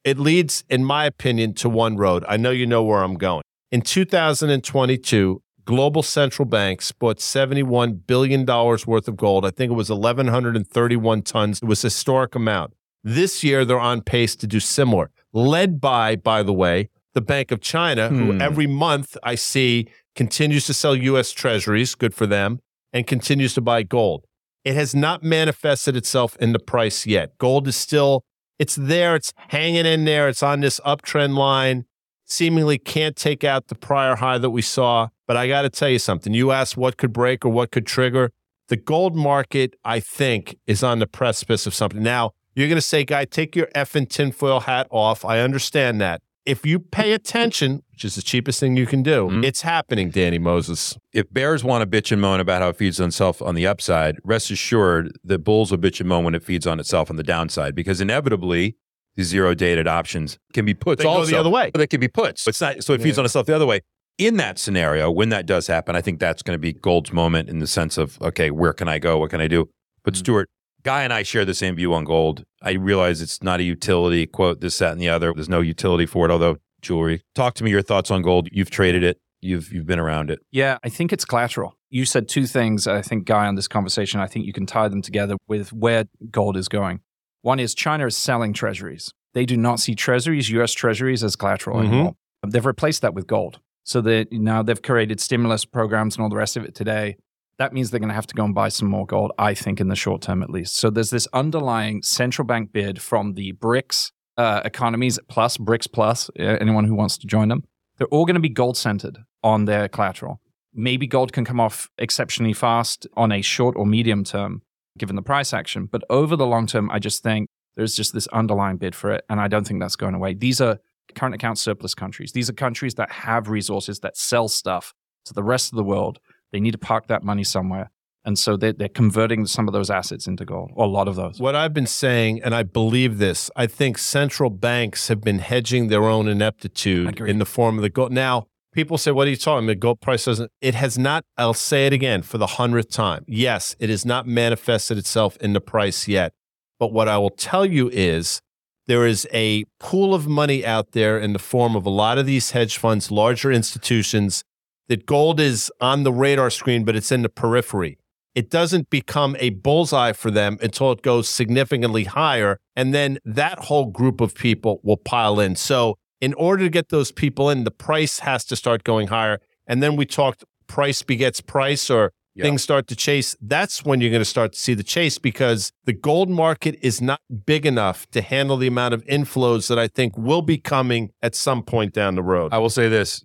it leads, in my opinion, to one road. I know you know where I'm going. In 2022, global central banks bought $71 billion worth of gold. I think it was 1,131 tons. It was a historic amount. This year, they're on pace to do similar, led by, by the way, the Bank of China, hmm. who every month I see continues to sell U.S. treasuries, good for them, and continues to buy gold. It has not manifested itself in the price yet. Gold is still, it's there, it's hanging in there, it's on this uptrend line seemingly can't take out the prior high that we saw. But I got to tell you something. You asked what could break or what could trigger. The gold market, I think, is on the precipice of something. Now, you're going to say, Guy, take your effing tinfoil hat off. I understand that. If you pay attention, which is the cheapest thing you can do, mm-hmm. it's happening, Danny Moses. If bears want to bitch and moan about how it feeds on itself on the upside, rest assured that bulls will bitch and moan when it feeds on itself on the downside, because inevitably these zero dated options can be puts they also. the other way. But they can be puts. It's not so it feeds yeah. on itself the other way. In that scenario, when that does happen, I think that's going to be Gold's moment in the sense of, okay, where can I go? What can I do? But mm-hmm. Guy and I share the same view on gold. I realize it's not a utility, quote, this, that, and the other. There's no utility for it, although jewelry. Talk to me your thoughts on gold. You've traded it. You've you've been around it. Yeah, I think it's collateral. You said two things, I think, Guy, on this conversation. I think you can tie them together with where gold is going. One is China is selling treasuries. They do not see treasuries, US treasuries, as collateral mm-hmm. anymore. They've replaced that with gold. So that now they've created stimulus programs and all the rest of it today that means they're going to have to go and buy some more gold, I think, in the short term at least. So there's this underlying central bank bid from the BRICS uh, economies plus, BRICS plus, anyone who wants to join them. They're all going to be gold centered on their collateral. Maybe gold can come off exceptionally fast on a short or medium term, given the price action. But over the long term, I just think there's just this underlying bid for it. And I don't think that's going away. These are current account surplus countries. These are countries that have resources that sell stuff to the rest of the world they need to park that money somewhere. And so they're, they're converting some of those assets into gold, or a lot of those. What I've been saying, and I believe this, I think central banks have been hedging their own ineptitude in the form of the gold. Now, people say, What are you talking about? The gold price doesn't, it has not, I'll say it again for the hundredth time. Yes, it has not manifested itself in the price yet. But what I will tell you is there is a pool of money out there in the form of a lot of these hedge funds, larger institutions that gold is on the radar screen, but it's in the periphery. It doesn't become a bullseye for them until it goes significantly higher. And then that whole group of people will pile in. So, in order to get those people in, the price has to start going higher. And then we talked price begets price or yep. things start to chase. That's when you're going to start to see the chase because the gold market is not big enough to handle the amount of inflows that I think will be coming at some point down the road. I will say this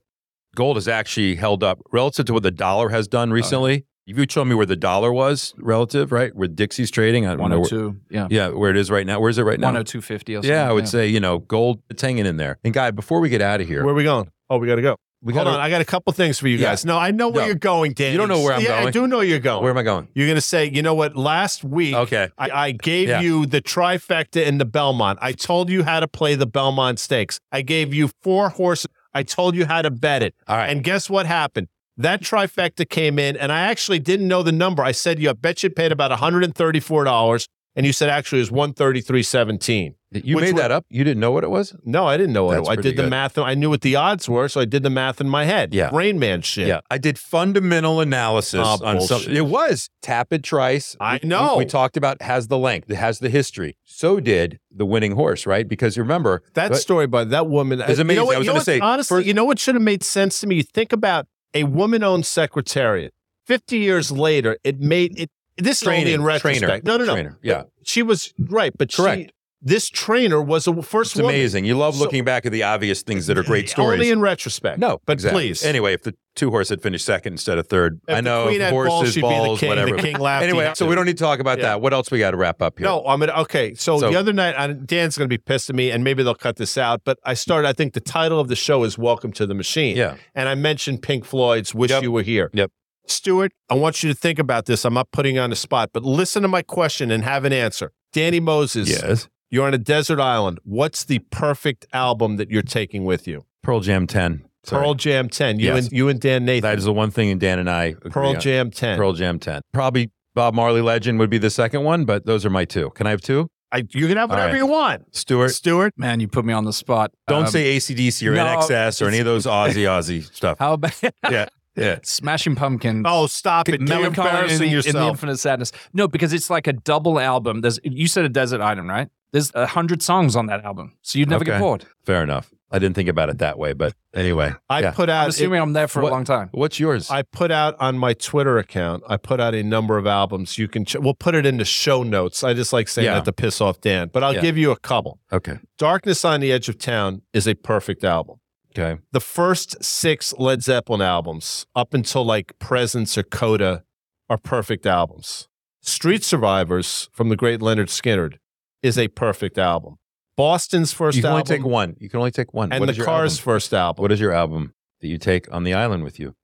gold has actually held up relative to what the dollar has done uh-huh. recently. If you show me where the dollar was relative, right, where Dixie's trading, I don't know. 102, yeah. Yeah, where it is right now. Where is it right now? 102.50 Yeah, I would yeah. say, you know, gold, it's hanging in there. And Guy, before we get out of here. Where are we going? Oh, we got to go. We Hold gotta, on, I got a couple things for you guys. Yeah. No, I know where no. you're going, Dan. You don't know where I'm yeah, going. I do know you're going. Where am I going? You're going to say, you know what? Last week, okay, I, I gave yeah. you the trifecta in the Belmont. I told you how to play the Belmont Stakes. I gave you four horses. I told you how to bet it. All right. And guess what happened? That trifecta came in, and I actually didn't know the number. I said, you I bet you paid about $134, and you said actually it was 133.17. You made that up? You didn't know what it was? No, I didn't know what That's it was. I did the good. math. I knew what the odds were, so I did the math in my head. Yeah. Brain man shit. Yeah. I did fundamental analysis oh, on something. It was Tapit Trice. I know. We, we, talked about has the length, it has the history. So did the winning horse, right? Because remember that but, story by that woman is amazing. Uh, you know what, I was going to say honestly, first, you know what should have made sense to me? You think about a woman-owned secretariat. Fifty years later, it made it this training, only in retrospect. Trainer, no, no, no. Trainer, yeah. She was right, but correct. She, this trainer was a first it's amazing. You love so, looking back at the obvious things that are great stories. Only in retrospect. No, but exactly. please. Anyway, if the two horse had finished second instead of third, if I know horses, balls, balls king, whatever. The king laughed. Anyway, so we don't need to talk about yeah. that. What else we got to wrap up here? No, I'm gonna. Okay, so, so the other night, Dan's gonna be pissed at me, and maybe they'll cut this out. But I started. I think the title of the show is "Welcome to the Machine." Yeah, and I mentioned Pink Floyd's "Wish yep. You Were Here." Yep. Stuart, I want you to think about this. I'm not putting you on the spot, but listen to my question and have an answer. Danny Moses. Yes. You're on a desert island. What's the perfect album that you're taking with you? Pearl Jam 10. Sorry. Pearl Jam 10. You yes. and you and Dan Nathan. That is the one thing and Dan and I Pearl Jam 10. Pearl Jam 10. Probably Bob Marley Legend would be the second one, but those are my two. Can I have two? I, you can have whatever right. you want. Stuart. Stuart. Man, you put me on the spot. Don't um, say ACDC or no, INXS or any of those Aussie Aussie stuff. How about yeah. Yeah. Smashing Pumpkin. Oh, stop it. You're embarrassing in the, yourself. In the Infinite Sadness. No, because it's like a double album. There's You said a desert island, right? There's a hundred songs on that album. So you'd never okay. get bored. Fair enough. I didn't think about it that way, but anyway. I yeah. put out. I'm assuming it, I'm there for what, a long time. What's yours? I put out on my Twitter account. I put out a number of albums. You can. Ch- we'll put it in the show notes. I just like saying yeah. that to piss off Dan, but I'll yeah. give you a couple. Okay. Darkness on the Edge of Town is a perfect album. Okay. The first six Led Zeppelin albums, up until like Presence or Coda, are perfect albums. Street Survivors from the great Lynyrd Skynyrd is a perfect album. Boston's first you can album. only take one. You can only take one. And what the Cars' album? first album. What is your album that you take on the island with you?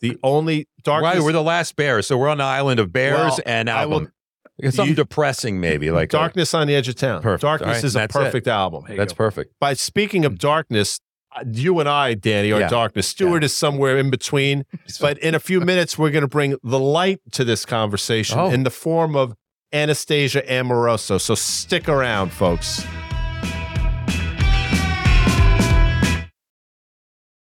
The only darkness. Right, we're the last bears, so we're on the island of bears well, and album. Will, something you, depressing, maybe like Darkness a, on the Edge of Town. Perfect. Darkness right, is a perfect it. album. That's go. perfect. By speaking of darkness, uh, Uh, you and I, Danny, are yeah. darkness. Stuart yeah. is somewhere in between. but in a few minutes, we're going to bring the light to this conversation oh. in the form of Anastasia Amoroso. So stick around, folks.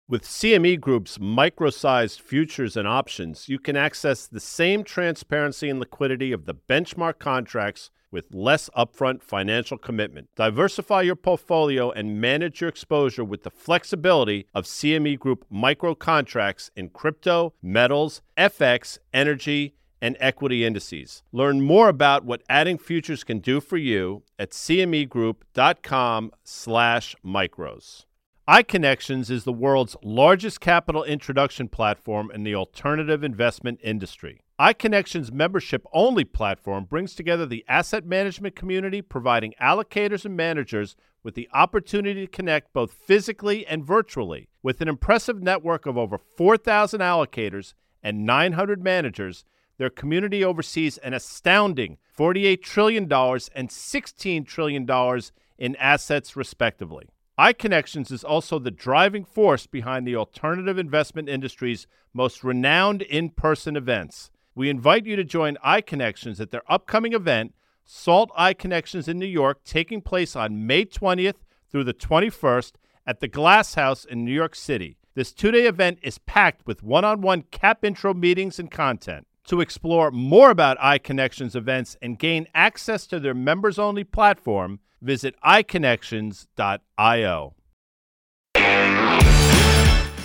With CME Group's micro-sized futures and options, you can access the same transparency and liquidity of the benchmark contracts with less upfront financial commitment. Diversify your portfolio and manage your exposure with the flexibility of CME Group micro contracts in crypto, metals, FX, energy, and equity indices. Learn more about what adding futures can do for you at cmegroup.com/micros. iConnections is the world's largest capital introduction platform in the alternative investment industry. iConnections membership only platform brings together the asset management community, providing allocators and managers with the opportunity to connect both physically and virtually. With an impressive network of over 4,000 allocators and 900 managers, their community oversees an astounding $48 trillion and $16 trillion in assets, respectively iConnections is also the driving force behind the alternative investment industry's most renowned in person events. We invite you to join iConnections at their upcoming event, SALT iConnections in New York, taking place on May 20th through the 21st at the Glass House in New York City. This two day event is packed with one on one cap intro meetings and content. To explore more about iConnections events and gain access to their members only platform, visit iConnections.io.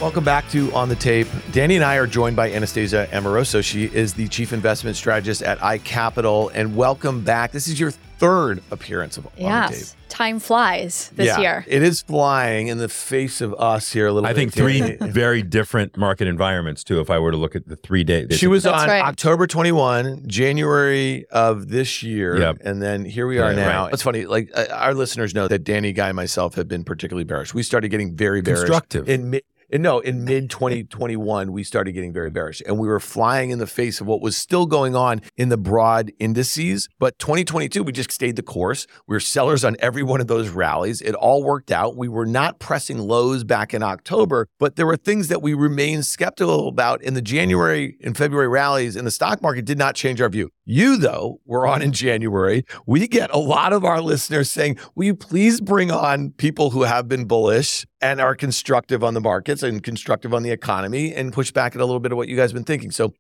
Welcome back to On the Tape. Danny and I are joined by Anastasia Amoroso. She is the Chief Investment Strategist at iCapital. And welcome back. This is your third appearance of yes. On the Tape. Time flies this yeah, year. It is flying in the face of us here a little I bit. I think three very different market environments, too, if I were to look at the three days. She was That's on right. October 21, January of this year. Yep. And then here we are Right, now. right. It's funny. Like uh, our listeners know that Danny, Guy, and myself have been particularly bearish. We started getting very bearish. Constructive. In mid, in- no, in mid 2021, we started getting very bearish and we were flying in the face of what was still going on in the broad indices. But 2022, we just stayed the course. We were sellers on every one of those rallies. It all worked out. We were not pressing lows back in October, but there were things that we remained skeptical about in the January and February rallies in the stock market did not change our view. You, though, were on in January. We get a lot of our listeners saying, Will you please bring on people who have been bullish and are constructive on the markets and constructive on the economy and push back at a little bit of what you guys have been thinking? So,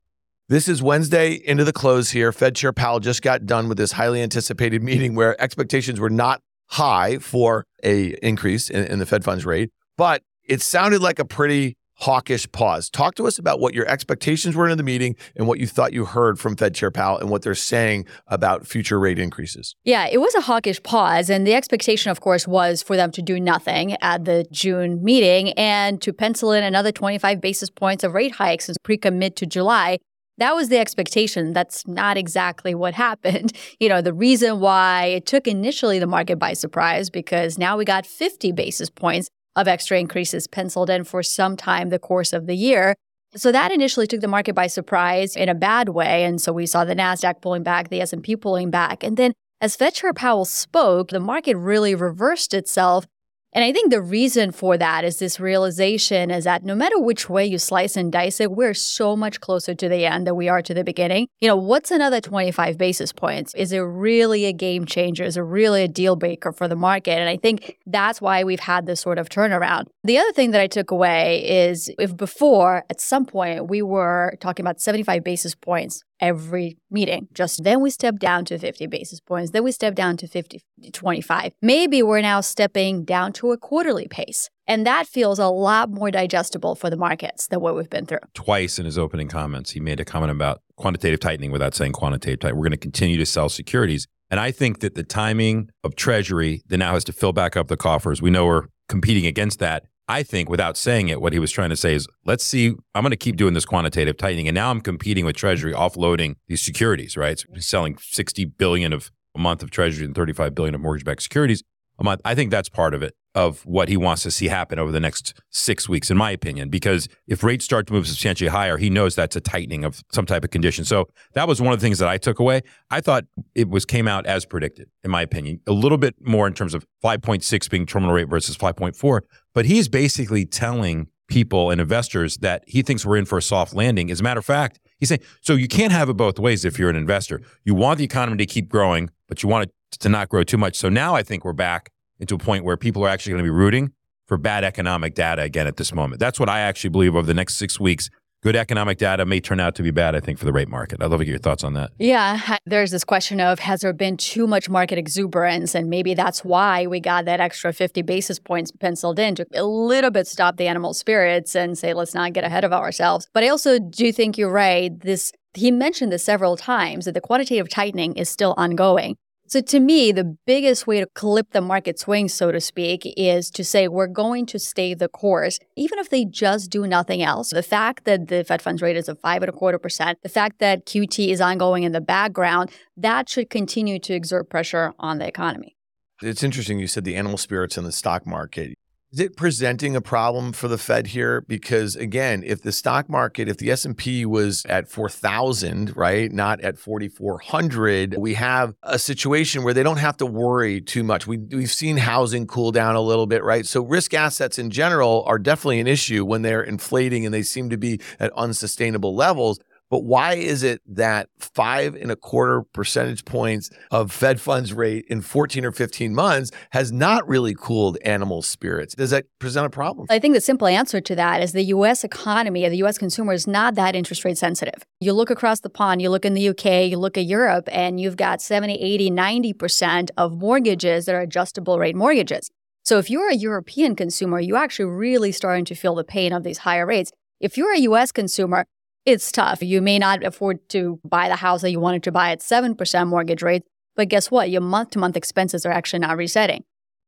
this is Wednesday into the close here. Fed Chair Powell just got done with this highly anticipated meeting where expectations were not high for a increase in, in the Fed funds rate, but it sounded like a pretty hawkish pause. Talk to us about what your expectations were in the meeting and what you thought you heard from Fed Chair Powell and what they're saying about future rate increases. Yeah, it was a hawkish pause. And the expectation, of course, was for them to do nothing at the June meeting and to pencil in another 25 basis points of rate hikes since pre commit to July. That was the expectation. That's not exactly what happened. You know, the reason why it took initially the market by surprise because now we got 50 basis points of extra increases penciled in for some time the course of the year. So that initially took the market by surprise in a bad way and so we saw the Nasdaq pulling back, the S&P pulling back. And then as Fed Chair Powell spoke, the market really reversed itself. And I think the reason for that is this realization is that no matter which way you slice and dice it, we're so much closer to the end than we are to the beginning. You know, what's another 25 basis points? Is it really a game changer? Is it really a deal breaker for the market? And I think that's why we've had this sort of turnaround. The other thing that I took away is if before, at some point, we were talking about 75 basis points every meeting. Just then we step down to 50 basis points. Then we step down to 50, 25. Maybe we're now stepping down to a quarterly pace. And that feels a lot more digestible for the markets than what we've been through. Twice in his opening comments, he made a comment about quantitative tightening without saying quantitative tightening. We're going to continue to sell securities. And I think that the timing of Treasury that now has to fill back up the coffers, we know we're competing against that. I think without saying it, what he was trying to say is, let's see, I'm going to keep doing this quantitative tightening. And now I'm competing with Treasury, offloading these securities, right? So selling 60 billion of a month of Treasury and 35 billion of mortgage-backed securities a month. I think that's part of it, of what he wants to see happen over the next six weeks, in my opinion, because if rates start to move substantially higher, he knows that's a tightening of some type of condition. So that was one of the things that I took away. I thought it was came out as predicted, in my opinion, a little bit more in terms of 5.6 being terminal rate versus 5.4. But he's basically telling people and investors that he thinks we're in for a soft landing. As a matter of fact, He's saying, so you can't have it both ways if you're an investor. You want the economy to keep growing, but you want it to not grow too much. So now I think we're back into a point where people are actually going to be rooting for bad economic data again at this moment. That's what I actually believe over the next six weeks good economic data may turn out to be bad, I think, for the rate market. I'd love to get your thoughts on that. Yeah. There's this question of has there been too much market exuberance? And maybe that's why we got that extra 50 basis points penciled in to a little bit stop the animal spirits and say, let's not get ahead of ourselves. But I also do think you're right. This he mentioned this several times that the quantitative tightening is still ongoing. So to me, the biggest way to clip the market swing, so to speak, is to say we're going to stay the course, even if they just do nothing else. The fact that the Fed funds rate is at five and a quarter percent, the fact that QT is ongoing in the background, that should continue to exert pressure on the economy. It's interesting you said the animal spirits in the stock market. Is it presenting a problem for the Fed here? Because again, if the stock market, if the S and P was at four thousand, right, not at forty four hundred, we have a situation where they don't have to worry too much. We we've seen housing cool down a little bit, right? So risk assets in general are definitely an issue when they're inflating and they seem to be at unsustainable levels. But why is it that five and a quarter percentage points of Fed funds rate in 14 or 15 months has not really cooled animal spirits? Does that present a problem? I think the simple answer to that is the US economy, and the US consumer is not that interest rate sensitive. You look across the pond, you look in the UK, you look at Europe, and you've got 70, 80, 90% of mortgages that are adjustable rate mortgages. So if you're a European consumer, you're actually really starting to feel the pain of these higher rates. If you're a US consumer, it's tough. You may not afford to buy the house that you wanted to buy at 7% mortgage rate, but guess what? Your month-to-month expenses are actually not resetting.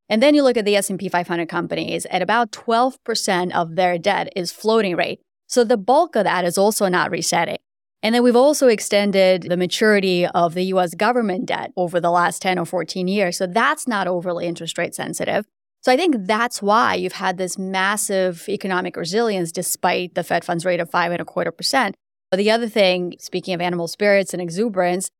And then you look at the S&P 500 companies, at about 12% of their debt is floating rate. So the bulk of that is also not resetting. And then we've also extended the maturity of the US government debt over the last 10 or 14 years. So that's not overly interest rate sensitive. So I think that's why you've had this massive economic resilience despite the Fed funds rate of five and a quarter percent. But the other thing, speaking of animal spirits and exuberance,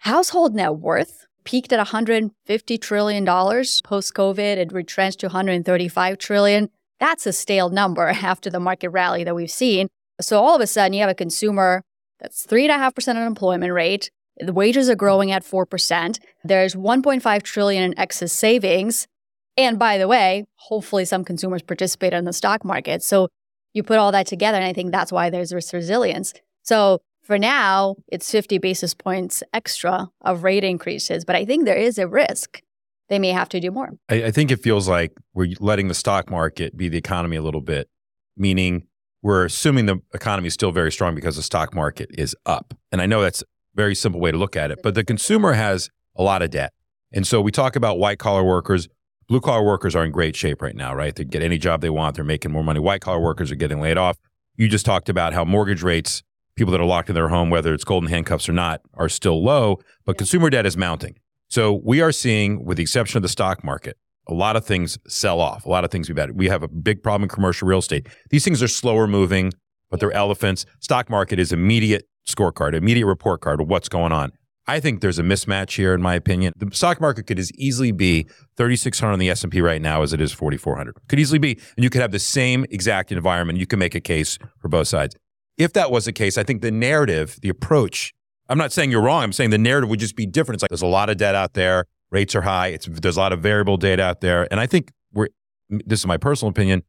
household net worth peaked at 150 trillion dollars post COVID. It retrenched to 135 trillion. That's a stale number after the market rally that we've seen. So all of a sudden, you have a consumer that's three and a half percent unemployment rate. The wages are growing at four percent. There's 1.5 trillion in excess savings and by the way, hopefully some consumers participate in the stock market. So you put all that together, and I think that's why there's this resilience. So for now, it's 50 basis points extra of rate increases, but I think there is a risk they may have to do more. I, I think it feels like we're letting the stock market be the economy a little bit, meaning we're assuming the economy is still very strong because the stock market is up. And I know that's a very simple way to look at it, but the consumer has a lot of debt. And so we talk about white collar workers blue collar workers are in great shape right now, right? They get any job they want, they're making more money. White collar workers are getting laid off. You just talked about how mortgage rates, people that are locked in their home, whether it's golden handcuffs or not, are still low, but consumer debt is mounting. So we are seeing, with the exception of the stock market, a lot of things sell off. A lot of things we bad. We have a big problem in commercial real estate. These things are slower moving, but they're elephants. Stock market is immediate scorecard, immediate report card of what's going on. I think there's a mismatch here, in my opinion. The stock market could as easily be 3,600 on the S&P right now as it is 4,400. Could easily be, and you could have the same exact environment. You can make a case for both sides. If that was the case, I think the narrative, the approach. I'm not saying you're wrong. I'm saying the narrative would just be different. It's like there's a lot of debt out there, rates are high. It's, there's a lot of variable data out there, and I think we're. This is my personal opinion.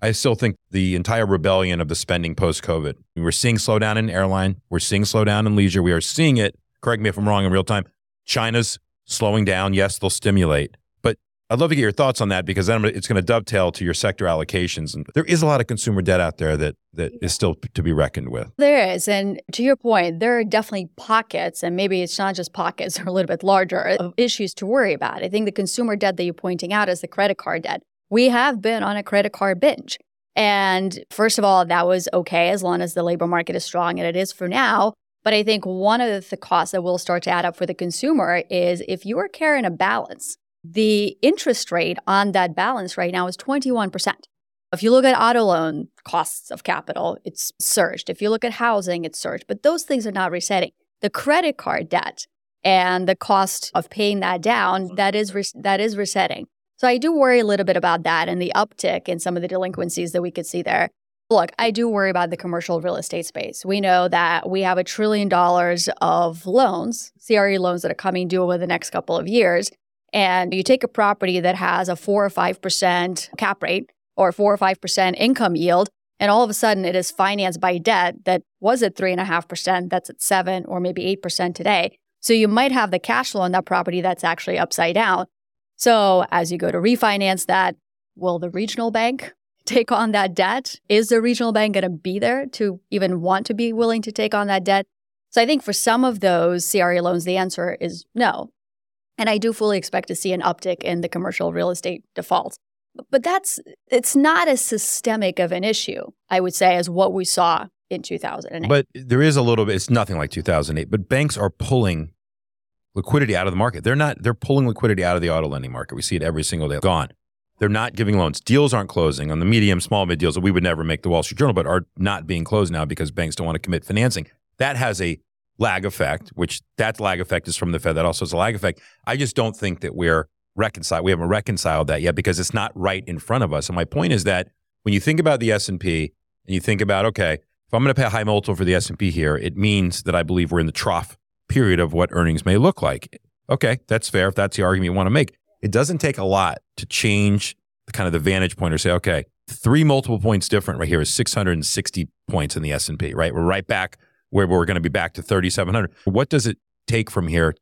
I still think the entire rebellion of the spending post COVID. We're seeing slowdown in airline. We're seeing slowdown in leisure. We are seeing it correct me if I'm wrong in real time. China's slowing down. Yes, they'll stimulate. But I'd love to get your thoughts on that because then it's going to dovetail to your sector allocations. And there is a lot of consumer debt out there that, that is still to be reckoned with. There is. And to your point, there are definitely pockets, and maybe it's not just pockets, they're a little bit larger, of issues to worry about. I think the consumer debt that you're pointing out is the credit card debt. We have been on a credit card binge. And first of all, that was okay as long as the labor market is strong, and it is for now. But I think one of the costs that will start to add up for the consumer is if you are carrying a balance, the interest rate on that balance right now is 21%. If you look at auto loan costs of capital, it's surged. If you look at housing, it's surged. But those things are not resetting. The credit card debt and the cost of paying that down, mm-hmm. that is re- that is resetting. So I do worry a little bit about that and the uptick in some of the delinquencies that we could see there. Look, I do worry about the commercial real estate space. We know that we have a trillion dollars of loans, CRE loans that are coming due over the next couple of years. And you take a property that has a four or 5% cap rate or four or 5% income yield, and all of a sudden it is financed by debt that was at 3.5%, that's at 7 or maybe 8% today. So you might have the cash flow on that property that's actually upside down. So as you go to refinance that, will the regional bank take on that debt? Is the regional bank going to be there to even want to be willing to take on that debt? So I think for some of those CRE loans, the answer is no. And I do fully expect to see an uptick in the commercial real estate defaults. But that's it's not as systemic of an issue, I would say, as what we saw in 2008. But there is a little bit, it's nothing like 2008, but banks are pulling liquidity out of the market. They're not, they're pulling liquidity out of the auto lending market. We see it every single day. Gone. They're not giving loans. Deals aren't closing on the medium, small, mid deals that we would never make the Wall Street Journal, but are not being closed now because banks don't want to commit financing. That has a lag effect, which that lag effect is from the Fed. That also has a lag effect. I just don't think that we're reconciled. We haven't reconciled that yet because it's not right in front of us. And my point is that when you think about the S&P and you think about, okay, if I'm going to pay a high multiple for the S&P here, it means that I believe we're in the trough period of what earnings may look like. Okay, that's fair if that's the argument you want to make. It doesn't take a lot to change the kind of the vantage point or say, okay, three multiple points different right here is 660 points in the S&P, right? We're right back where we're going to be back to 3700. What does it take from here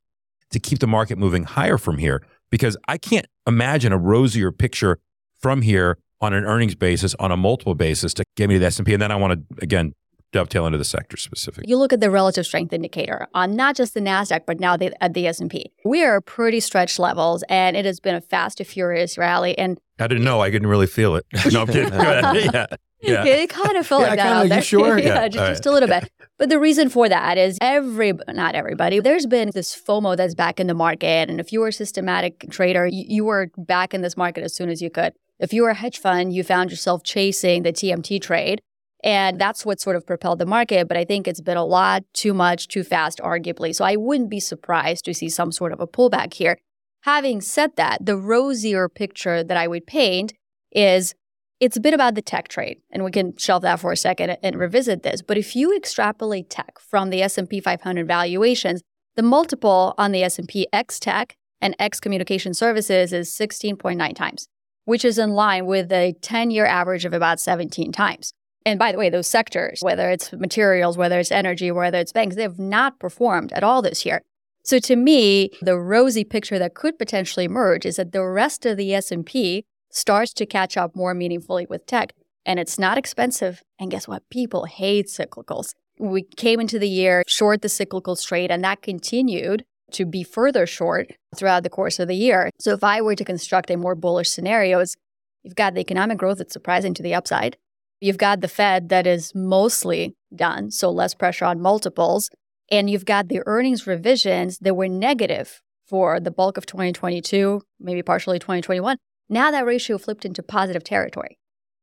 to keep the market moving higher from here? Because I can't imagine a rosier picture from here on an earnings basis, on a multiple basis to get me to the S&P. And then I want to, again, dovetail into the sector specific. You look at the relative strength indicator on not just the Nasdaq, but now the, at the S&P. We are pretty stretched levels, and it has been a fast and furious rally. And I didn't know. I didn't really feel it. No, I'm kidding. yeah. Yeah. It kind of felt yeah, like that out there. Sure? yeah, yeah, just, right. just a little bit. But the reason for that is every, not everybody, there's been this FOMO that's back in the market. And if you were a systematic trader, you, you were back in this market as soon as you could. If you were a hedge fund, you found yourself chasing the TMT trade. And that's what sort of propelled the market. But I think it's been a lot too much, too fast, arguably. So I wouldn't be surprised to see some sort of a pullback here. Having said that, the rosier picture that I would paint is it's a bit about the tech trade and we can shelve that for a second and revisit this but if you extrapolate tech from the s&p 500 valuations the multiple on the s&p x tech and x communication services is 16.9 times which is in line with a 10-year average of about 17 times and by the way, those sectors, whether it's materials, whether it's energy, whether it's banks, they have not performed at all this year. So to me, the rosy picture that could potentially emerge is that the rest of the S&P starts to catch up more meaningfully with tech and it's not expensive. And guess what? People hate cyclicals. We came into the year short the cyclical trade and that continued to be further short throughout the course of the year. So if I were to construct a more bullish scenarios, you've got the economic growth that's surprising to the upside. You've got the Fed that is mostly done, so less pressure on multiples. And you've got the earnings revisions that were negative for the bulk of 2022, maybe partially 2021. Now that ratio flipped into positive territory.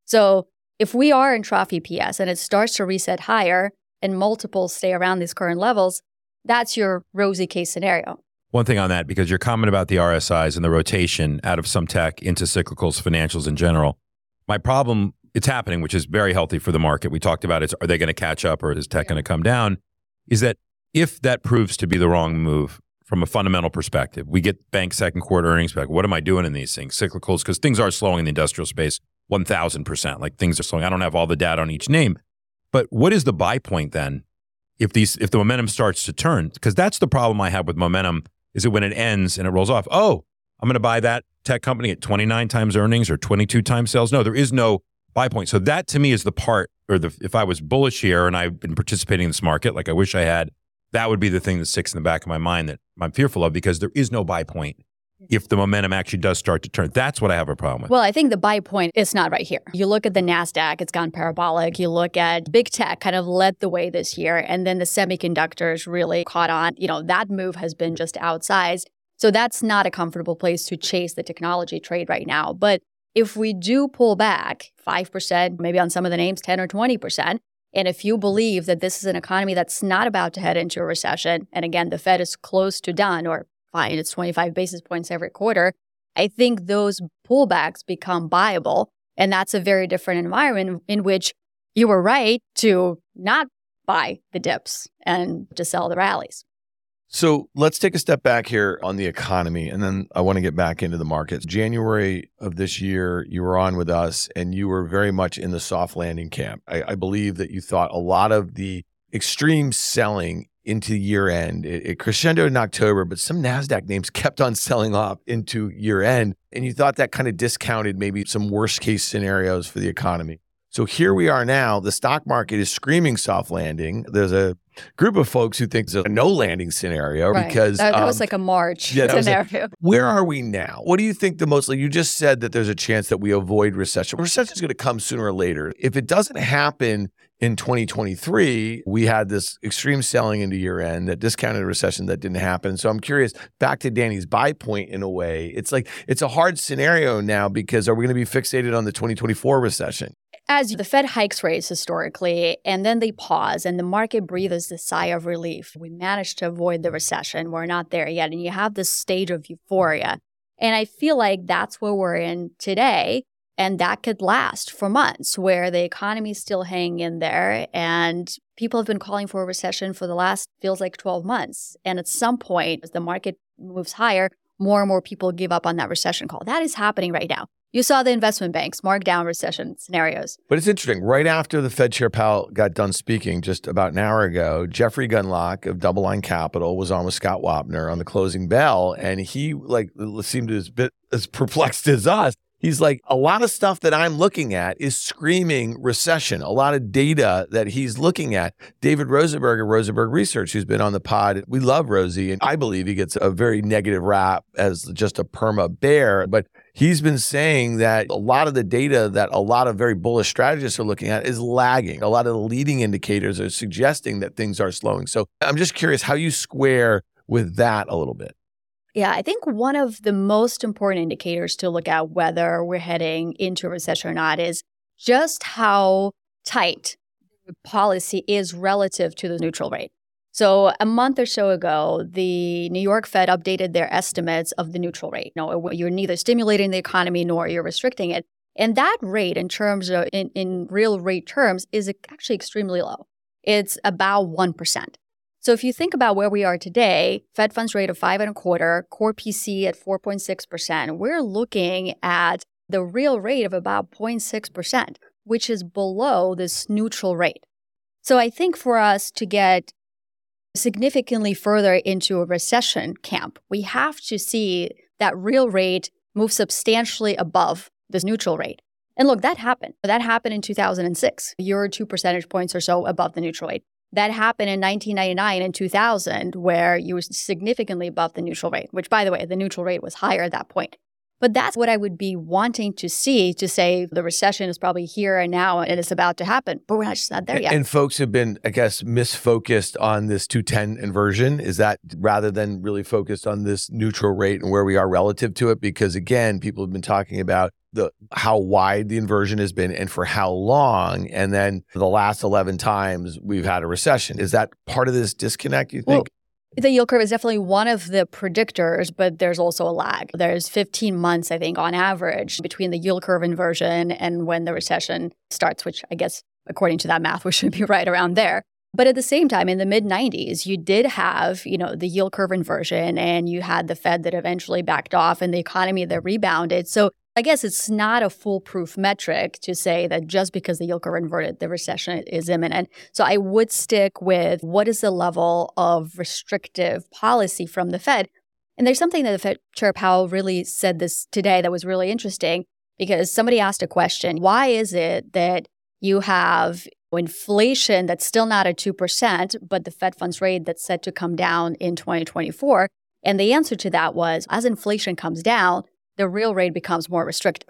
So if we are in trough EPS and it starts to reset higher and multiples stay around these current levels, that's your rosy case scenario. One thing on that, because your comment about the RSIs and the rotation out of some tech into cyclicals, financials in general, my problem it's happening, which is very healthy for the market. We talked about it. Are they going to catch up or is tech going to come down? Is that if that proves to be the wrong move from a fundamental perspective, we get bank second quarter earnings back. What am I doing in these things? Cyclicals, because things are slowing in the industrial space 1000%. Like things are slowing. I don't have all the data on each name. But what is the buy point then if these if the momentum starts to turn? Because that's the problem I have with momentum is that when it ends and it rolls off, oh, I'm going to buy that tech company at 29 times earnings or 22 times sales. No, there is no buy point. So that to me is the part, or the if I was bullish here and I've been participating in this market, like I wish I had, that would be the thing that sticks in the back of my mind that I'm fearful of because there is no buy point if the momentum actually does start to turn. That's what I have a problem with. Well, I think the buy point is not right here. You look at the NASDAQ, it's gone parabolic. You look at big tech kind of led the way this year. And then the semiconductors really caught on. You know, that move has been just outsized. So that's not a comfortable place to chase the technology trade right now. But if we do pull back 5%, maybe on some of the names 10 or 20%, and if you believe that this is an economy that's not about to head into a recession, and again, the Fed is close to done or fine, it's 25 basis points every quarter, I think those pullbacks become viable. And that's a very different environment in which you were right to not buy the dips and to sell the rallies. So let's take a step back here on the economy, and then I want to get back into the markets. January of this year, you were on with us, and you were very much in the soft landing camp. I, I believe that you thought a lot of the extreme selling into year end. It, it, crescendoed in October, but some NASDAQ names kept on selling off into year end. And you thought that kind of discounted maybe some worst case scenarios for the economy. So here we are now. The stock market is screaming soft landing. There's a group of folks who think it's a no landing scenario right. because that, that um, was like a March yeah, scenario. A, where are we now? What do you think the most? Like you just said that there's a chance that we avoid recession. Recession is going to come sooner or later. If it doesn't happen in 2023, we had this extreme selling into year end that discounted a recession that didn't happen. So I'm curious, back to Danny's buy point in a way, it's like it's a hard scenario now because are we going to be fixated on the 2024 recession? As the Fed hikes rates historically, and then they pause, and the market breathes a sigh of relief. We managed to avoid the recession. We're not there yet. And you have this stage of euphoria. And I feel like that's where we're in today. And that could last for months, where the economy is still hanging in there. And people have been calling for a recession for the last, feels like 12 months. And at some point, as the market moves higher, more and more people give up on that recession call. That is happening right now. You saw the investment banks mark down recession scenarios. But it's interesting. Right after the Fed Chair Powell got done speaking just about an hour ago, Jeffrey Gundlach of DoubleLine Capital was on with Scott Wapner on the closing bell, and he like seemed as bit as perplexed as us. He's like, a lot of stuff that I'm looking at is screaming recession. A lot of data that he's looking at. David Rosenberg of Rosenberg Research, who's been on the pod, we love Rosie, and I believe he gets a very negative rap as just a perma bear. But he's been saying that a lot of the data that a lot of very bullish strategists are looking at is lagging. A lot of the leading indicators are suggesting that things are slowing. So I'm just curious how you square with that a little bit. Yeah, I think one of the most important indicators to look at whether we're heading into a recession or not is just how tight the policy is relative to the neutral rate. So, a month or so ago, the New York Fed updated their estimates of the neutral rate. You know, you're neither stimulating the economy nor you're restricting it. And that rate, in terms of in, in real rate terms, is actually extremely low. It's about 1%. So if you think about where we are today, Fed funds rate of five and a quarter, core PCE at 4.6%, we're looking at the real rate of about 0.6%, which is below this neutral rate. So I think for us to get significantly further into a recession camp, we have to see that real rate move substantially above this neutral rate. And look, that happened. That happened in 2006, a year or two percentage points or so above the neutral rate. That happened in 1999 and 2000, where you were significantly above the neutral rate, which, by the way, the neutral rate was higher at that point. But that's what I would be wanting to see to say the recession is probably here and now and it's about to happen. But we're not just not there yet. And folks have been, I guess, misfocused on this 210 inversion. Is that rather than really focused on this neutral rate and where we are relative to it? Because again, people have been talking about the how wide the inversion has been and for how long and then the last 11 times we've had a recession is that part of this disconnect you think well, the yield curve is definitely one of the predictors, but there's also a lag. There's 15 months, I think, on average between the yield curve inversion and when the recession starts, which I guess, according to that math, we should be right around there. But at the same time, in the mid 90s, you did have, you know, the yield curve inversion and you had the Fed that eventually backed off and the economy that rebounded. So I guess it's not a foolproof metric to say that just because the yield curve inverted, the recession is imminent. So I would stick with what is the level of restrictive policy from the Fed. And there's something that the Fed Chair Powell really said this today that was really interesting because somebody asked a question why is it that you have inflation that's still not at 2%, but the Fed funds rate that's set to come down in 2024? And the answer to that was as inflation comes down, the real rate becomes more restrictive.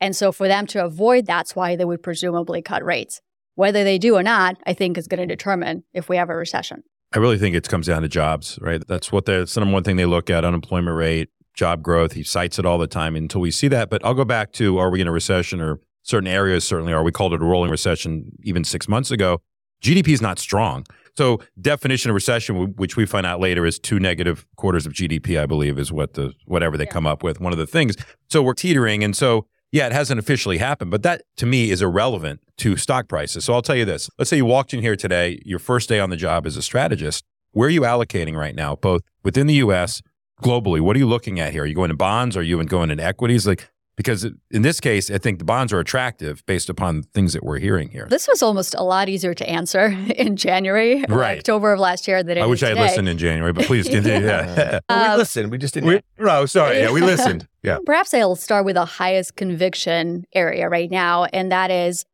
And so for them to avoid that's why they would presumably cut rates. Whether they do or not, I think is going to determine if we have a recession. I really think it comes down to jobs, right? That's what that's the number one thing they look at unemployment rate, job growth. He cites it all the time until we see that. But I'll go back to are we in a recession or certain areas certainly are. We called it a rolling recession even six months ago. GDP is not strong. So definition of recession, which we find out later, is two negative quarters of GDP. I believe is what the whatever they yeah. come up with. One of the things. So we're teetering, and so yeah, it hasn't officially happened, but that to me is irrelevant to stock prices. So I'll tell you this. Let's say you walked in here today, your first day on the job as a strategist. Where are you allocating right now, both within the US, globally? What are you looking at here? Are you going to bonds? Are you going in equities? Like because in this case, I think the bonds are attractive based upon things that we're hearing here. This was almost a lot easier to answer in January or Right. October of last year than it I is wish I had listened in January, but please continue. Yeah. Well, Um, we listened. We just didn't. we, no, sorry. Yeah, we listened. Yeah. Perhaps I'll start with the highest conviction area right now, and that is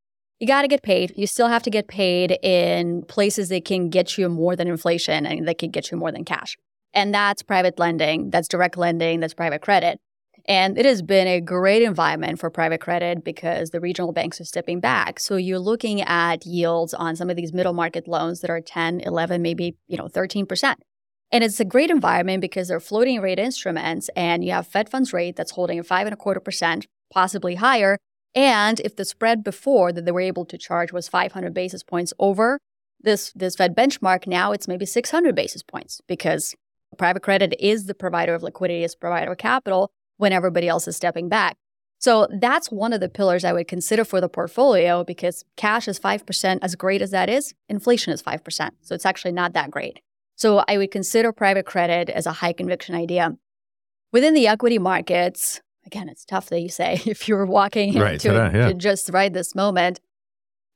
you got to get paid. You still have to get paid in places that can get you more than inflation and that can get you more than cash. And that's private lending, that's direct lending, that's private credit. And it has been a great environment for private credit because the regional banks are stepping back. So you're looking at yields on some of these middle market loans that are 10, 11, maybe, you know, 13%. And it's a great environment because they're floating rate instruments and you have Fed funds rate that's holding at five and a quarter percent, possibly higher. And if the spread before that they were able to charge was 500 basis points over this, this Fed benchmark, now it's maybe 600 basis points because private credit is the provider of liquidity, is provider of capital when everybody else is stepping back. So that's one of the pillars I would consider for the portfolio because cash is 5%. As great as that is, inflation is 5%. So it's actually not that great. So I would consider private credit as a high conviction idea. Within the equity markets, again, it's tough that you say if you're walking Right, into today, yeah. to just right this moment.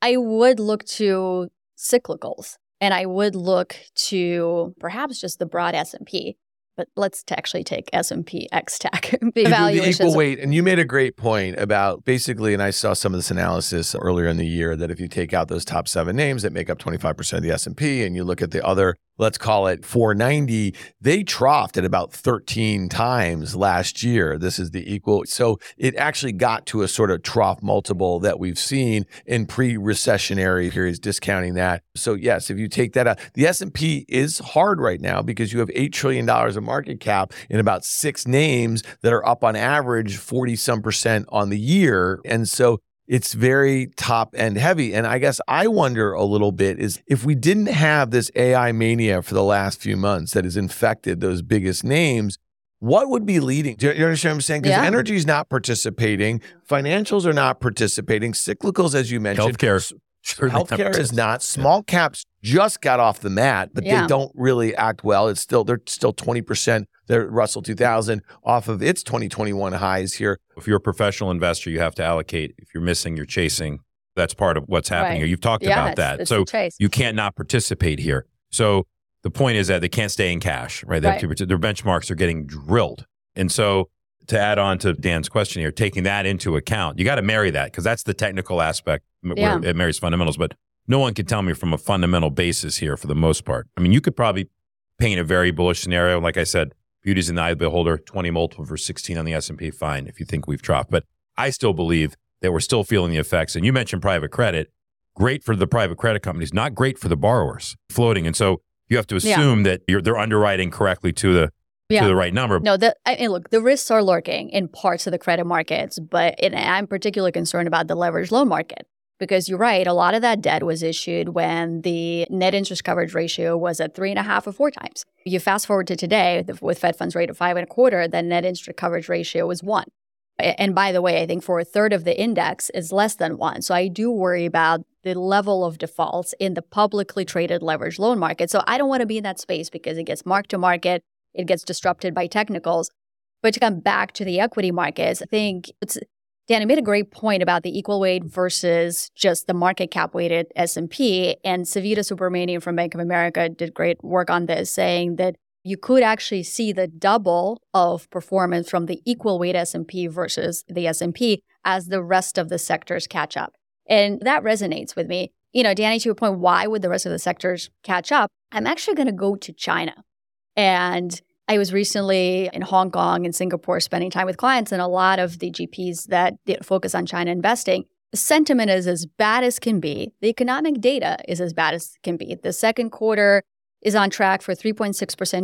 I would look to cyclicals and I would look to perhaps just the broad S&P. But let's t- actually take S&P X Tech. the the equal weight, and you made a great point about basically, and I saw some of this analysis earlier in the year that if you take out those top seven names that make up 25% of the S&P and you look at the other, let's call it 490, they troughed at about 13 times last year. This is the equal. So it actually got to a sort of trough multiple that we've seen in pre-recessionary periods, discounting that. So yes, if you take that out, the S&P is hard right now because you have $8 trillion of market cap in about six names that are up on average 40 some percent on the year. And so it's very top end heavy. And I guess I wonder a little bit is if we didn't have this AI mania for the last few months that has infected those biggest names, what would be leading? Do you you understand what I'm saying? Because Yeah. energy is not participating, financials are not participating, cyclicals, as you mentioned, Healthcare. Sure, Healthcare is not. Small caps just got off the mat, but Yeah. they don't really act well. It's still they're still 20%. They're Russell 2000 off of its 2021 highs here. If you're a professional investor, you have to allocate. If you're missing, you're chasing. That's part of what's happening Right. here. You've talked yeah, about it's, that. it's so chase. you can't not participate here. So the point is that they can't stay in cash, right? They have Right. to- their benchmarks are getting drilled. And so to add on to Dan's question here, taking that into account, you got to marry that because that's the technical aspect Yeah. where it marries fundamentals. But no one can tell me from a fundamental basis here for the most part. I mean, you could probably paint a very bullish scenario. Like I said, beauty's in the eye of the beholder, 20 multiple for 16 on the S&P, fine if you think we've dropped. But I still believe that we're still feeling the effects. And you mentioned private credit. Great for the private credit companies, not great for the borrowers floating. And so you have to Yeah. assume that you're, they're underwriting correctly to the Yeah. to the right number. No, the, I mean, look, the risks are lurking in parts of the credit markets, but and I'm particularly concerned about the leveraged loan market because you're right. A lot of that debt was issued when the net interest coverage ratio was at three and a half or four times. You fast forward to today with Fed funds rate of five and a quarter, the net interest coverage ratio was one. And by the way, I think for a third of the index is less than one. So I do worry about the level of defaults in the publicly traded leveraged loan market. So I don't want to be in that space because it gets marked to market it gets disrupted by technicals. But to come back to the equity markets, I think it's Dan, you made a great point about the equal weight versus just the market cap weighted S&P. And Savita Subramanian from Bank of America did great work on this, saying that you could actually see the double of performance from the equal weight S&P versus the S&P as the rest of the sectors catch up. And that resonates with me. You know, Danny, to your point, why would the rest of the sectors catch up? I'm actually going to go to China. And I was recently in Hong Kong and Singapore spending time with clients, and a lot of the GPs that focus on China investing. The sentiment is as bad as can be. The economic data is as bad as can be. The second quarter is on track for 3.6%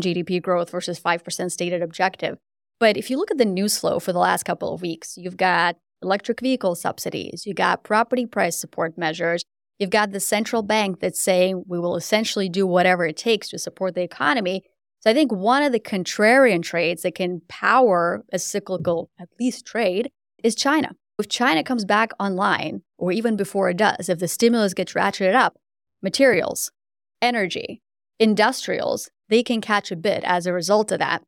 GDP growth versus 5% stated objective. But if you look at the news flow for the last couple of weeks, you've got electric vehicle subsidies, you've got property price support measures, you've got the central bank that's saying we will essentially do whatever it takes to support the economy. So I think one of the contrarian trades that can power a cyclical, at least trade, is China. If China comes back online, or even before it does, if the stimulus gets ratcheted up, materials, energy, industrials, they can catch a bit as a result of that.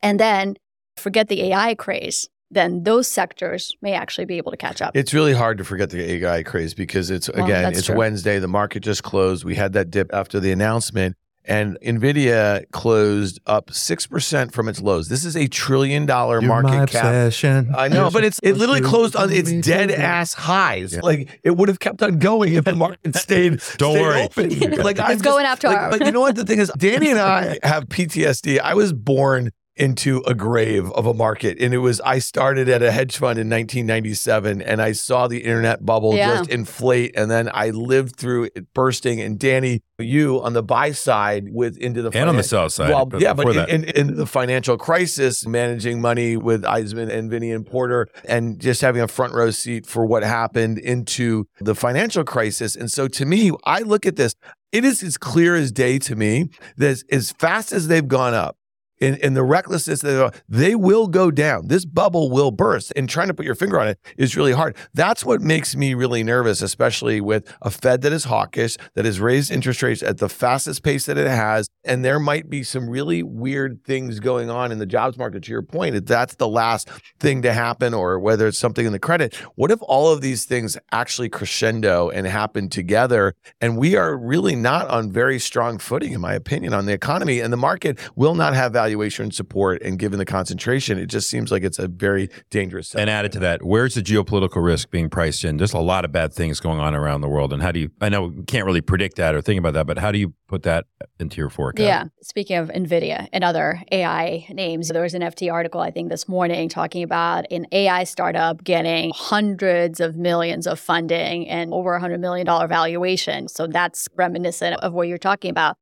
And then forget the AI craze, then those sectors may actually be able to catch up. It's really hard to forget the AI craze because it's well, again, it's true. Wednesday. The market just closed. We had that dip after the announcement. And Nvidia closed up six percent from its lows. This is a trillion dollar You're market cap. Obsession. I know, but it's it literally closed on its dead ass highs. Yeah. Like it would have kept on going if the market stayed. Don't stayed worry, open. like I'm going after. Like, but you know what? The thing is, Danny and I have PTSD. I was born into a grave of a market. And it was, I started at a hedge fund in 1997 and I saw the internet bubble yeah. just inflate. And then I lived through it bursting. And Danny, you on the buy side with into the and on the sell side. Well, but yeah, but in, in, in, the financial crisis, managing money with Eisman and Vinny and Porter, and just having a front row seat for what happened into the financial crisis. And so, to me, I look at this. It is as clear as day to me that as fast as they've gone up, in the recklessness that they will go down. This bubble will burst. And trying to put your finger on it is really hard. That's what makes me really nervous, especially with a Fed that is hawkish, that has raised interest rates at the fastest pace that it has. And there might be some really weird things going on in the jobs market. To your point, if that's the last thing to happen, or whether it's something in the credit, what if all of these things actually crescendo and happen together? And we are really not on very strong footing, in my opinion, on the economy, and the market will not have value valuation support and given the concentration, it just seems like it's a very dangerous. Setup. And added to that, where's the geopolitical risk being priced in? There's a lot of bad things going on around the world. And how do you, I know we can't really predict that or think about that, but how do you put that into your forecast? Yeah. Speaking of NVIDIA and other AI names, there was an FT article, I think, this morning talking about an AI startup getting hundreds of millions of funding and over a $100 million valuation. So that's reminiscent of what you're talking about.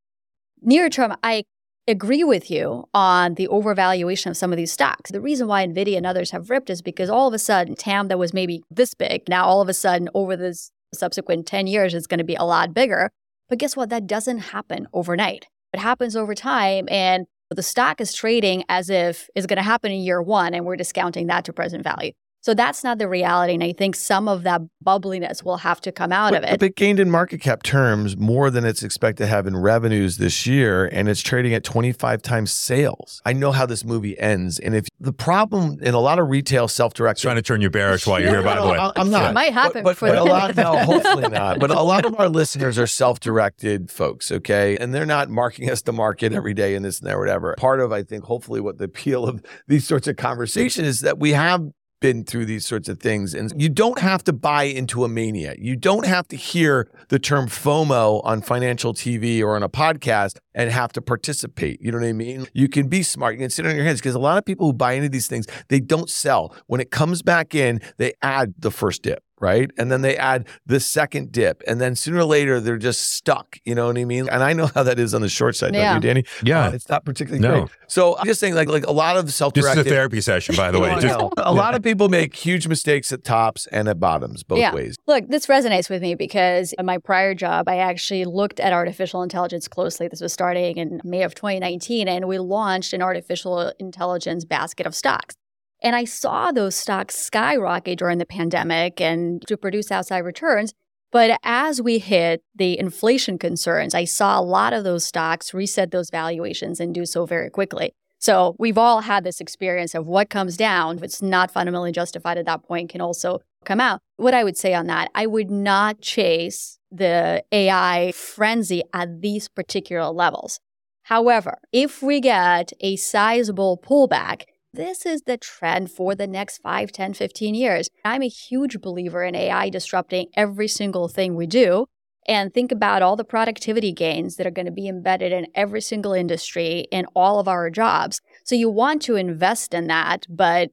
Near term, I agree with you on the overvaluation of some of these stocks. The reason why Nvidia and others have ripped is because all of a sudden TAM that was maybe this big, now all of a sudden over the subsequent 10 years it's going to be a lot bigger. But guess what? That doesn't happen overnight. It happens over time and the stock is trading as if it's going to happen in year 1 and we're discounting that to present value. So that's not the reality. And I think some of that bubbliness will have to come out but, of it. But it gained in market cap terms more than it's expected to have in revenues this year. And it's trading at 25 times sales. I know how this movie ends. And if the problem in a lot of retail self directed. Trying to turn you bearish while you're here, by the way. I'm not. It might happen but, but, but a lot, no, hopefully not. But a lot of our listeners are self directed folks, okay? And they're not marking us to market every day and this and that, whatever. Part of, I think, hopefully what the appeal of these sorts of conversations is that we have been through these sorts of things. And you don't have to buy into a mania. You don't have to hear the term FOMO on financial TV or on a podcast and have to participate. You know what I mean? You can be smart. You can sit on your hands because a lot of people who buy into these things, they don't sell. When it comes back in, they add the first dip right? And then they add the second dip, and then sooner or later they're just stuck. You know what I mean? And I know how that is on the short side, yeah. don't you, Danny? Yeah, uh, it's not particularly no. great. So I'm just saying, like, like a lot of self-directed. This is a therapy session, by the way. just, a lot of people make huge mistakes at tops and at bottoms, both yeah. ways. Look, this resonates with me because in my prior job, I actually looked at artificial intelligence closely. This was starting in May of 2019, and we launched an artificial intelligence basket of stocks. And I saw those stocks skyrocket during the pandemic and to produce outside returns. But as we hit the inflation concerns, I saw a lot of those stocks reset those valuations and do so very quickly. So we've all had this experience of what comes down, if it's not fundamentally justified at that point, can also come out. What I would say on that, I would not chase the AI frenzy at these particular levels. However, if we get a sizable pullback, this is the trend for the next 5, 10, 15 years. I'm a huge believer in AI disrupting every single thing we do. And think about all the productivity gains that are going to be embedded in every single industry in all of our jobs. So you want to invest in that, but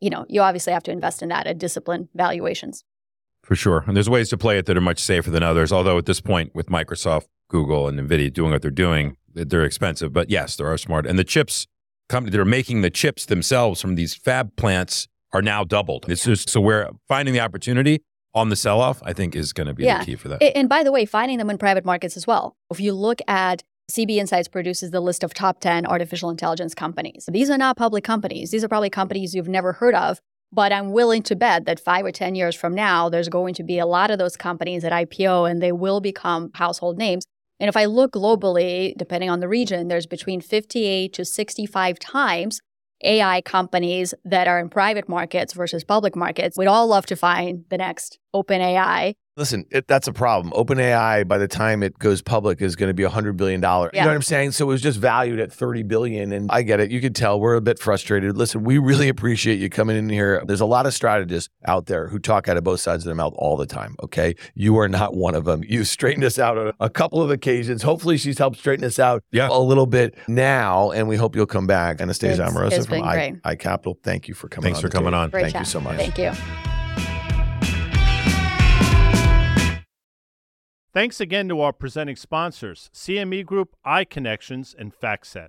you know, you obviously have to invest in that at disciplined valuations. For sure. And there's ways to play it that are much safer than others. Although at this point, with Microsoft, Google, and NVIDIA doing what they're doing, they're expensive. But yes, there are smart. And the chips company that are making the chips themselves from these fab plants are now doubled. It's just so we're finding the opportunity on the sell off, I think is going to be yeah. the key for that. And by the way, finding them in private markets as well. If you look at CB Insights produces the list of top 10 artificial intelligence companies. These are not public companies. These are probably companies you've never heard of, But I'm willing to bet that five or 10 years from now, there's going to be a lot of those companies that IPO and they will become household names. And if I look globally, depending on the region, there's between 58 to 65 times AI companies that are in private markets versus public markets. We'd all love to find the next OpenAI Listen, it, that's a problem. OpenAI, by the time it goes public, is going to be a hundred billion dollar. Yeah. You know what I'm saying? So it was just valued at thirty billion, and I get it. You could tell we're a bit frustrated. Listen, we really appreciate you coming in here. There's a lot of strategists out there who talk out of both sides of their mouth all the time. Okay, you are not one of them. You straightened us out on a couple of occasions. Hopefully, she's helped straighten us out Yeah. a little bit now, and we hope you'll come back. Anastasia It's- Amoroso it's from been I. iCapital. Thank you for coming. Thanks on for coming tape. on. Great Thank you so much. Thank you. Thanks again to our presenting sponsors, CME Group, iConnections, and FactSet.